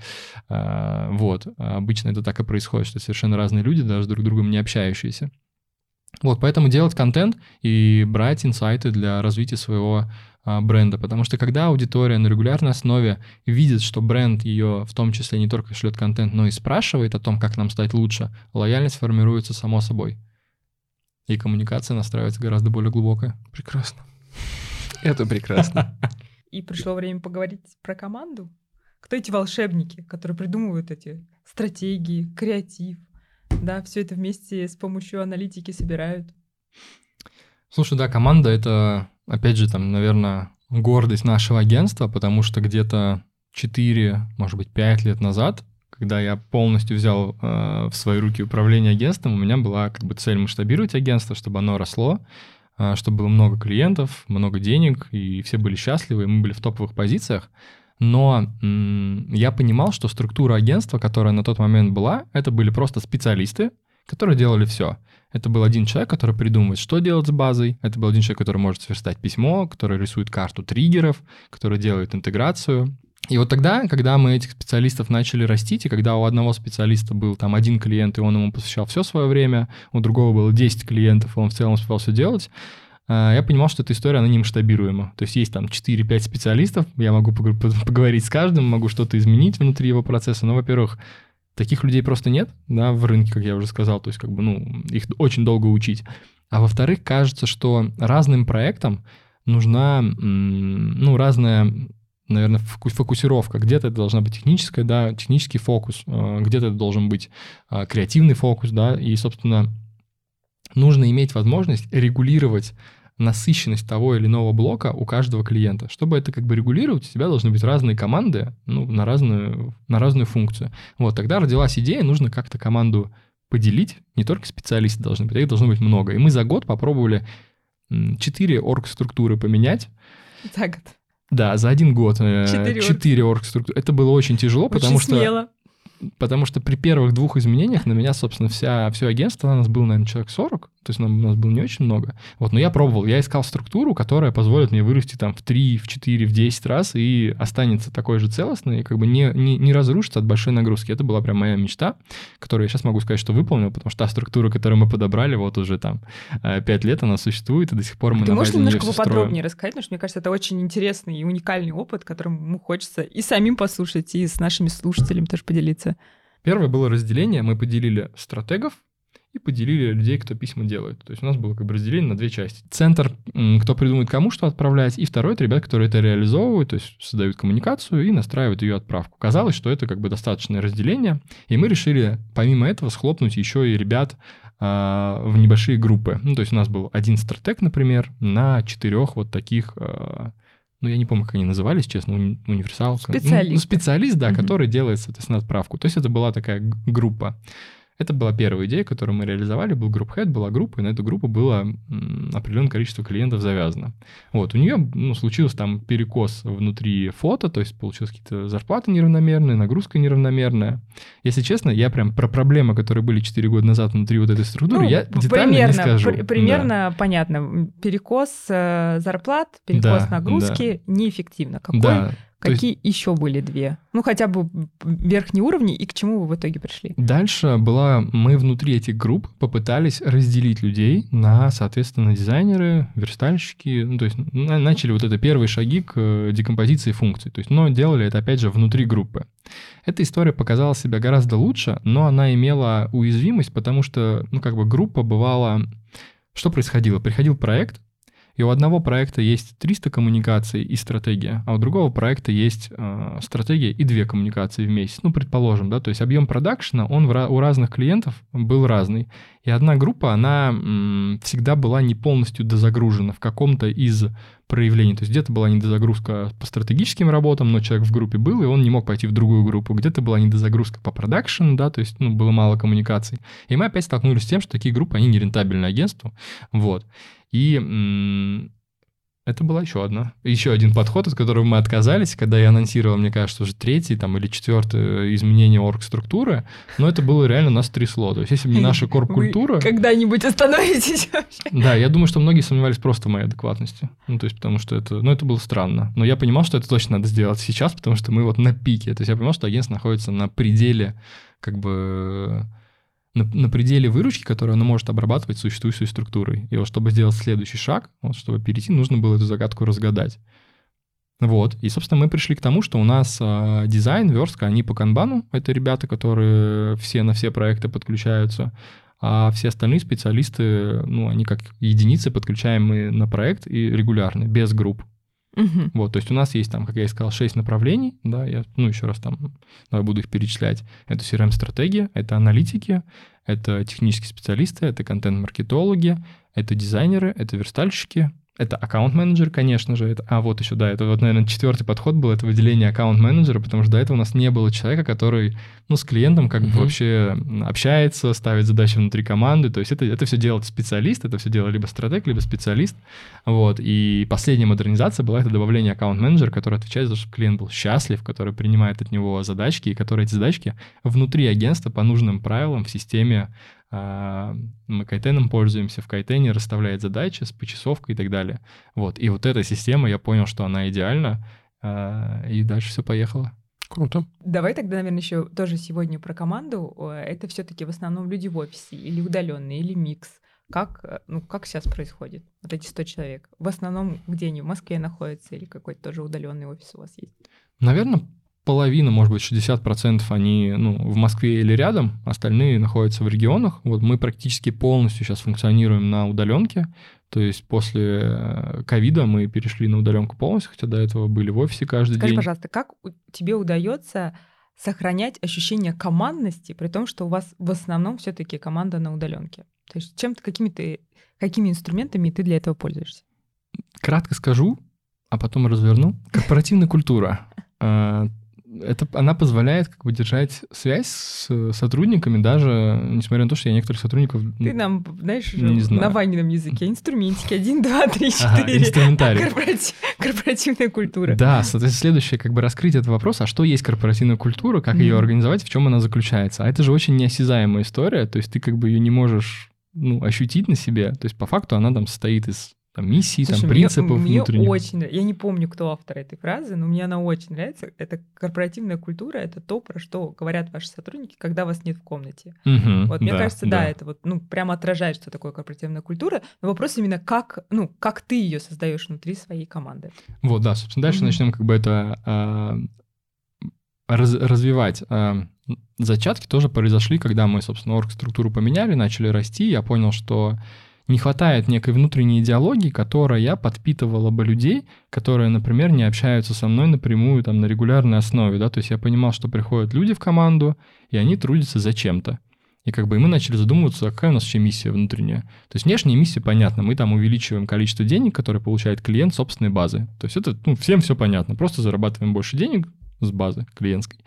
А, вот, обычно это так и происходит, что совершенно разные люди, даже друг с другом не общающиеся. Вот, поэтому делать контент и брать инсайты для развития своего а, бренда, потому что когда аудитория на регулярной основе видит, что бренд ее в том числе не только шлет контент, но и спрашивает о том, как нам стать лучше, лояльность формируется само собой. И коммуникация настраивается гораздо более глубокая. Прекрасно. [laughs] Это прекрасно. И пришло время поговорить про команду. Кто эти волшебники, которые придумывают эти стратегии, креатив, да, все это вместе с помощью аналитики собирают? Слушай, да, команда — это опять же, там, наверное, гордость нашего агентства, потому что где-то 4, может быть, 5 лет назад, когда я полностью взял э, в свои руки управление агентством, у меня была как бы цель масштабировать агентство, чтобы оно росло, чтобы было много клиентов, много денег, и все были счастливы, и мы были в топовых позициях. Но я понимал, что структура агентства, которая на тот момент была, это были просто специалисты, которые делали все. Это был один человек, который придумывает, что делать с базой. Это был один человек, который может сверстать письмо, который рисует карту триггеров, который делает интеграцию. И вот тогда, когда мы этих специалистов начали растить, и когда у одного специалиста был там один клиент, и он ему посвящал все свое время, у другого было 10 клиентов, и он в целом успел все делать, а, я понимал, что эта история, она не масштабируема. То есть есть там 4-5 специалистов, я могу поговорить с каждым, могу что-то изменить внутри его процесса, но, во-первых, таких людей просто нет, да, в рынке, как я уже сказал, то есть как бы, ну, их очень долго учить. А во-вторых, кажется, что разным проектам нужна, ну, разная наверное, фокусировка. Где-то это должна быть техническая, да, технический фокус, а, где-то это должен быть а, креативный фокус, да, и, собственно, нужно иметь возможность регулировать насыщенность того или иного блока у каждого клиента. Чтобы это как бы регулировать, у тебя должны быть разные команды ну, на, разную, на разную функцию. Вот, тогда родилась идея, нужно как-то команду поделить, не только специалисты должны быть, а их должно быть много. И мы за год попробовали четыре орг-структуры поменять. За год. Да, за один год. Э, четыре орг-структуры. Это было очень тяжело, очень потому что... Смело. Потому что при первых двух изменениях на меня, собственно, вся, все агентство, у нас было, наверное, человек 40, то есть нам, у нас было не очень много. Вот, но я пробовал, я искал структуру, которая позволит мне вырасти там в 3, в 4, в 10 раз и останется такой же целостной, и как бы не, не, не разрушится от большой нагрузки. Это была прям моя мечта, которую я сейчас могу сказать, что выполнил, потому что та структура, которую мы подобрали, вот уже там 5 э, лет она существует, и до сих пор мы Ты можешь немножко поподробнее рассказать, потому что мне кажется, это очень интересный и уникальный опыт, которым хочется и самим послушать, и с нашими слушателями тоже поделиться. Первое было разделение. Мы поделили стратегов и поделили людей, кто письма делает. То есть у нас было как бы разделение на две части. Центр, кто придумает кому что отправлять, и второй — это ребята, которые это реализовывают, то есть создают коммуникацию и настраивают ее отправку. Казалось, что это как бы достаточное разделение, и мы решили помимо этого схлопнуть еще и ребят а, в небольшие группы. Ну, то есть у нас был один стратег, например, на четырех вот таких а, ну, я не помню, как они назывались, честно, уни- универсал. Специалист. Ну, специалист, да, угу. который делает, соответственно, отправку. То есть это была такая группа. Это была первая идея, которую мы реализовали. Был групп head, была группа, и на эту группу было определенное количество клиентов завязано. Вот, у нее ну, случился там перекос внутри фото, то есть получилось какие-то зарплаты неравномерные, нагрузка неравномерная. Если честно, я прям про проблемы, которые были 4 года назад внутри вот этой структуры, ну, я детально примерно, не скажу. Пр- примерно да. понятно. Перекос э, зарплат, перекос да, нагрузки да. неэффективно. Какой да. Какие есть... еще были две? Ну, хотя бы верхние уровни, и к чему вы в итоге пришли? Дальше была... Мы внутри этих групп попытались разделить людей на, соответственно, дизайнеры, верстальщики. Ну, то есть начали вот это первые шаги к э, декомпозиции функций. То есть, но делали это, опять же, внутри группы. Эта история показала себя гораздо лучше, но она имела уязвимость, потому что, ну, как бы группа бывала... Что происходило? Приходил проект, и у одного проекта есть 300 коммуникаций и стратегия, а у другого проекта есть э, стратегия и две коммуникации в месяц. Ну, предположим, да, то есть объем продакшена, он в, у разных клиентов был разный. И одна группа, она м, всегда была не полностью дозагружена в каком-то из проявлений. То есть где-то была недозагрузка по стратегическим работам, но человек в группе был, и он не мог пойти в другую группу. Где-то была недозагрузка по продакшн, да, то есть ну, было мало коммуникаций. И мы опять столкнулись с тем, что такие группы, они нерентабельны агентству. Вот. И это была еще одна. Еще один подход, от которого мы отказались, когда я анонсировал, мне кажется, уже третий там, или четвертое изменение орг-структуры, но это было реально нас трясло. То есть если бы не наша [laughs] корп-культура... когда-нибудь остановитесь вообще. [laughs] Да, я думаю, что многие сомневались просто в моей адекватности. Ну, то есть потому что это... Ну, это было странно. Но я понимал, что это точно надо сделать сейчас, потому что мы вот на пике. То есть я понимал, что агентство находится на пределе как бы на, на пределе выручки, которую оно может обрабатывать существующей структурой. И вот чтобы сделать следующий шаг, вот чтобы перейти, нужно было эту загадку разгадать. Вот. И, собственно, мы пришли к тому, что у нас э, дизайн, верстка, они по канбану. Это ребята, которые все на все проекты подключаются. А все остальные специалисты, ну, они как единицы подключаемые на проект и регулярно, без групп. Угу. Вот, то есть у нас есть там, как я и сказал, 6 направлений, да, я, ну, еще раз там, давай буду их перечислять. Это CRM-стратегия, это аналитики, это технические специалисты, это контент-маркетологи, это дизайнеры, это верстальщики, это аккаунт-менеджер, конечно же. Это, а вот еще, да, это вот, наверное, четвертый подход был, это выделение аккаунт-менеджера, потому что до этого у нас не было человека, который, ну, с клиентом как uh-huh. бы вообще общается, ставит задачи внутри команды. То есть это, это все делает специалист, это все делает либо стратег, либо специалист. Вот. И последняя модернизация была это добавление аккаунт-менеджера, который отвечает за то, чтобы клиент был счастлив, который принимает от него задачки, и который эти задачки внутри агентства по нужным правилам в системе мы кайтеном пользуемся, в кайтене расставляет задачи с почасовкой и так далее. Вот. И вот эта система, я понял, что она идеальна, а, и дальше все поехало. Круто. Давай тогда, наверное, еще тоже сегодня про команду. Это все-таки в основном люди в офисе, или удаленные, или микс. Как, э, ну, как сейчас происходит? Вот эти 100 человек. В основном где они? В Москве находятся или какой-то тоже удаленный офис у вас есть? Наверное, половина, может быть, 60% они ну, в Москве или рядом, остальные находятся в регионах. Вот мы практически полностью сейчас функционируем на удаленке. То есть после э, ковида мы перешли на удаленку полностью, хотя до этого были в офисе каждый Скажи, день. пожалуйста, как тебе удается сохранять ощущение командности, при том, что у вас в основном все-таки команда на удаленке? То есть чем ты, какими ты, какими инструментами ты для этого пользуешься? Кратко скажу, а потом разверну. Корпоративная культура. [laughs] Это, она позволяет как бы держать связь с сотрудниками, даже несмотря на то, что я некоторых сотрудников... Ты нам, знаешь, не знаю. на Ванином языке инструментики 1, 2, 3, 4. Ага, инструментарий. Корпоратив, корпоративная культура. Да, соответственно, следующее, как бы раскрыть этот вопрос, а что есть корпоративная культура, как Мгм. ее организовать, в чем она заключается. А это же очень неосязаемая история, то есть ты как бы ее не можешь ну, ощутить на себе. То есть по факту она там состоит из там, миссий, Слушай, там, мне- принципов мне, внутренних. очень нравится. Я не помню, кто автор этой фразы, но мне она очень нравится. Это корпоративная культура, это то, про что говорят ваши сотрудники, когда вас нет в комнате. Мгм, Вот, мне да, кажется, да, это вот, ну, прямо отражает, что такое корпоративная культура. Но вопрос именно, как, ну, как ты ее создаешь внутри своей команды. Вот, да, собственно, дальше Мгм. начнем как бы это а, раз- развивать. А, Зачатки тоже произошли, когда мы, собственно, орг-структуру поменяли, начали расти. Я понял, что не хватает некой внутренней идеологии, которая подпитывала бы людей, которые, например, не общаются со мной напрямую там на регулярной основе, да, то есть я понимал, что приходят люди в команду, и они трудятся зачем-то. И как бы и мы начали задумываться, а какая у нас вообще миссия внутренняя. То есть внешняя миссия понятна, мы там увеличиваем количество денег, которые получает клиент собственной базы. То есть это ну, всем все понятно, просто зарабатываем больше денег с базы клиентской.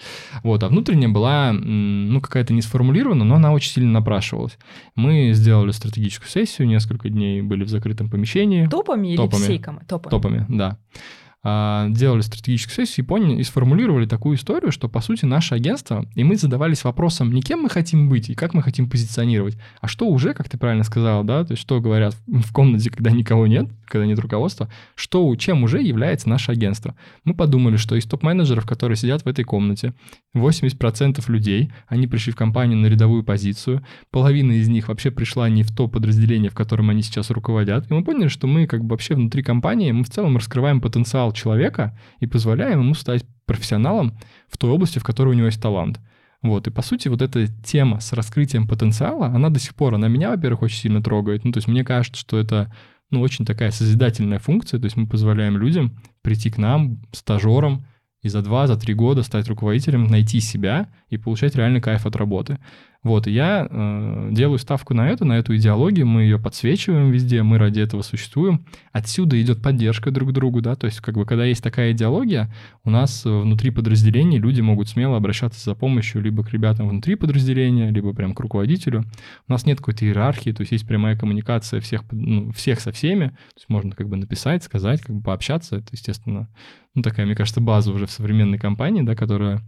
Вот, а внутренняя была, ну, какая-то не сформулирована, но она очень сильно напрашивалась. Мы сделали стратегическую сессию, несколько дней были в закрытом помещении. Топами или Топами. всей командой? Топами. Топами, да. А, Делали стратегическую сессию и поняли, и сформулировали такую историю, что, по сути, наше агентство, и мы задавались вопросом, не кем мы хотим быть и как мы хотим позиционировать, а что уже, как ты правильно сказал, да, то есть что говорят в комнате, когда никого нет, когда нет руководства, что, чем уже является наше агентство. Мы подумали, что из топ-менеджеров, которые сидят в этой комнате, 80% людей, они пришли в компанию на рядовую позицию, половина из них вообще пришла не в то подразделение, в котором они сейчас руководят. И мы поняли, что мы как бы вообще внутри компании, мы в целом раскрываем потенциал человека и позволяем ему стать профессионалом в той области, в которой у него есть талант. Вот, и по сути вот эта тема с раскрытием потенциала, она до сих пор, она меня, во-первых, очень сильно трогает. Ну, то есть мне кажется, что это, ну, очень такая созидательная функция, то есть мы позволяем людям прийти к нам, стажерам, и за два, за три года стать руководителем, найти себя и получать реальный кайф от работы. Вот, и я э, делаю ставку на это, на эту идеологию, мы ее подсвечиваем везде, мы ради этого существуем. Отсюда идет поддержка друг другу, да, то есть как бы когда есть такая идеология, у нас э, внутри подразделений люди могут смело обращаться за помощью либо к ребятам внутри подразделения, либо прям к руководителю. У нас нет какой-то иерархии, то есть есть прямая коммуникация всех, ну, всех со всеми, то есть можно как бы написать, сказать, как бы пообщаться, это, естественно, ну, такая, мне кажется, база уже в современной компании, да, которая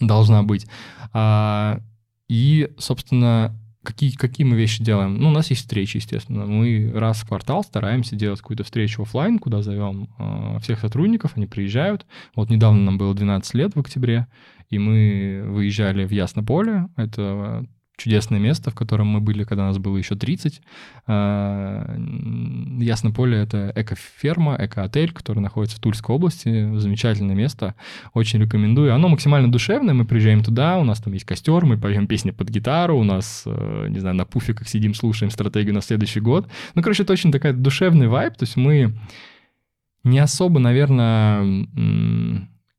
должна быть. А, и, собственно, какие, какие мы вещи делаем? Ну, у нас есть встречи, естественно. Мы раз в квартал стараемся делать какую-то встречу оффлайн, куда зовем э, всех сотрудников, они приезжают. Вот недавно нам было 12 лет в октябре, и мы выезжали в Яснополе. Это чудесное место, в котором мы были, когда нас было еще 30. А, Яснополе — это эко-ферма, эко-отель, который находится в Тульской области. Замечательное место. Очень рекомендую. Оно максимально душевное. Мы приезжаем туда, у нас там есть костер, мы поем песни под гитару, у нас, э, не знаю, на пуфиках сидим, слушаем стратегию на следующий год. Ну, короче, это очень такая душевный вайб. То есть мы не особо, наверное,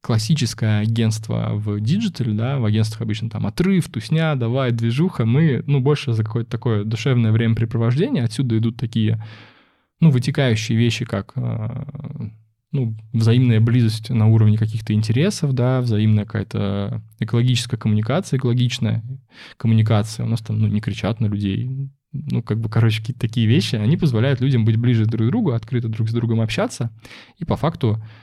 классическое агентство в диджитале, да, в агентствах обычно там отрыв, тусня, давай, движуха, мы, ну, больше за какое-то такое душевное времяпрепровождение, отсюда идут такие, ну, вытекающие вещи, как, э, ну, взаимная близость на уровне каких-то интересов, да, взаимная какая-то экологическая коммуникация, экологичная коммуникация, у нас там, ну, не кричат на людей, ну, как бы, короче, какие-то такие вещи, они позволяют людям быть ближе друг к другу, открыто друг с другом общаться, и по факту А,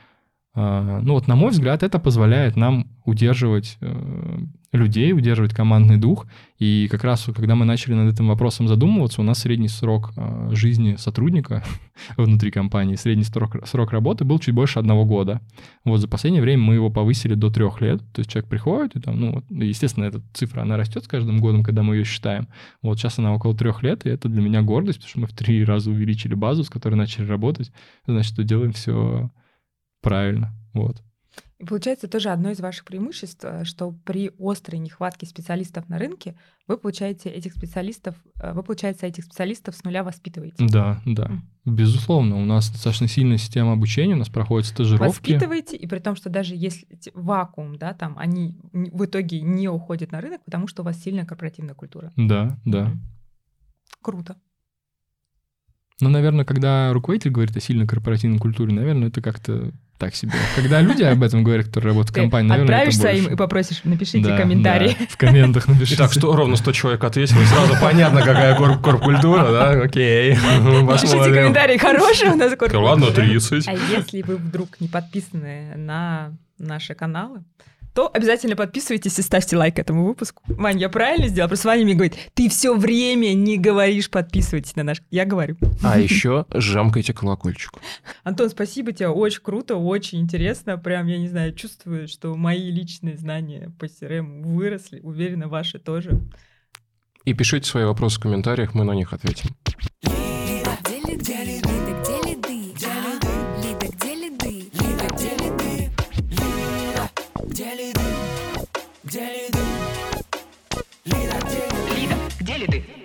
ну вот, на мой взгляд, это позволяет нам удерживать э, людей, удерживать командный дух. И как раз, когда мы начали над этим вопросом задумываться, у нас средний срок э, жизни сотрудника [laughs] внутри компании, средний срок, срок работы был чуть больше одного года. Вот за последнее время мы его повысили до трех лет. То есть человек приходит, и там, ну, естественно, эта цифра, она растет с каждым годом, когда мы ее считаем. Вот сейчас она около трех лет, и это для меня гордость, потому что мы в три раза увеличили базу, с которой начали работать. Значит, что делаем все правильно. Вот. И получается тоже одно из ваших преимуществ, э, что при острой нехватке специалистов на рынке вы получаете этих специалистов, э, вы, получается, этих специалистов с нуля воспитываете. Да, да. Mm. Безусловно, у нас достаточно сильная система обучения, у нас проходят стажировки. Воспитываете, и при том, что даже если вакуум, да, там они в итоге не уходят на рынок, потому что у вас сильная корпоративная культура. Да, да. Mm. Круто. Ну, наверное, когда руководитель говорит о сильной корпоративной культуре, наверное, это как-то так себе. Когда люди об этом говорят, которые работают в компании, наверное, отправишься им и попросишь, напишите да, комментарий. Да, в комментах напишите. Так, что ровно 100 человек ответили, сразу понятно, какая корп-культура, да, окей. Пишите комментарий, хороший у нас корп-культура. Ладно, 30. А если вы вдруг не подписаны на наши каналы, то обязательно подписывайтесь и ставьте лайк этому выпуску. Вань, я правильно сделала? Просто Ваня мне говорит, ты все время не говоришь, подписывайтесь на наш... Я говорю. А еще жамкайте колокольчик. [laughs] Антон, спасибо тебе, очень круто, очень интересно. Прям, я не знаю, чувствую, что мои личные знания по CRM выросли. Уверена, ваши тоже. И пишите свои вопросы в комментариях, мы на них ответим. മനസ്സിലായില്ലേ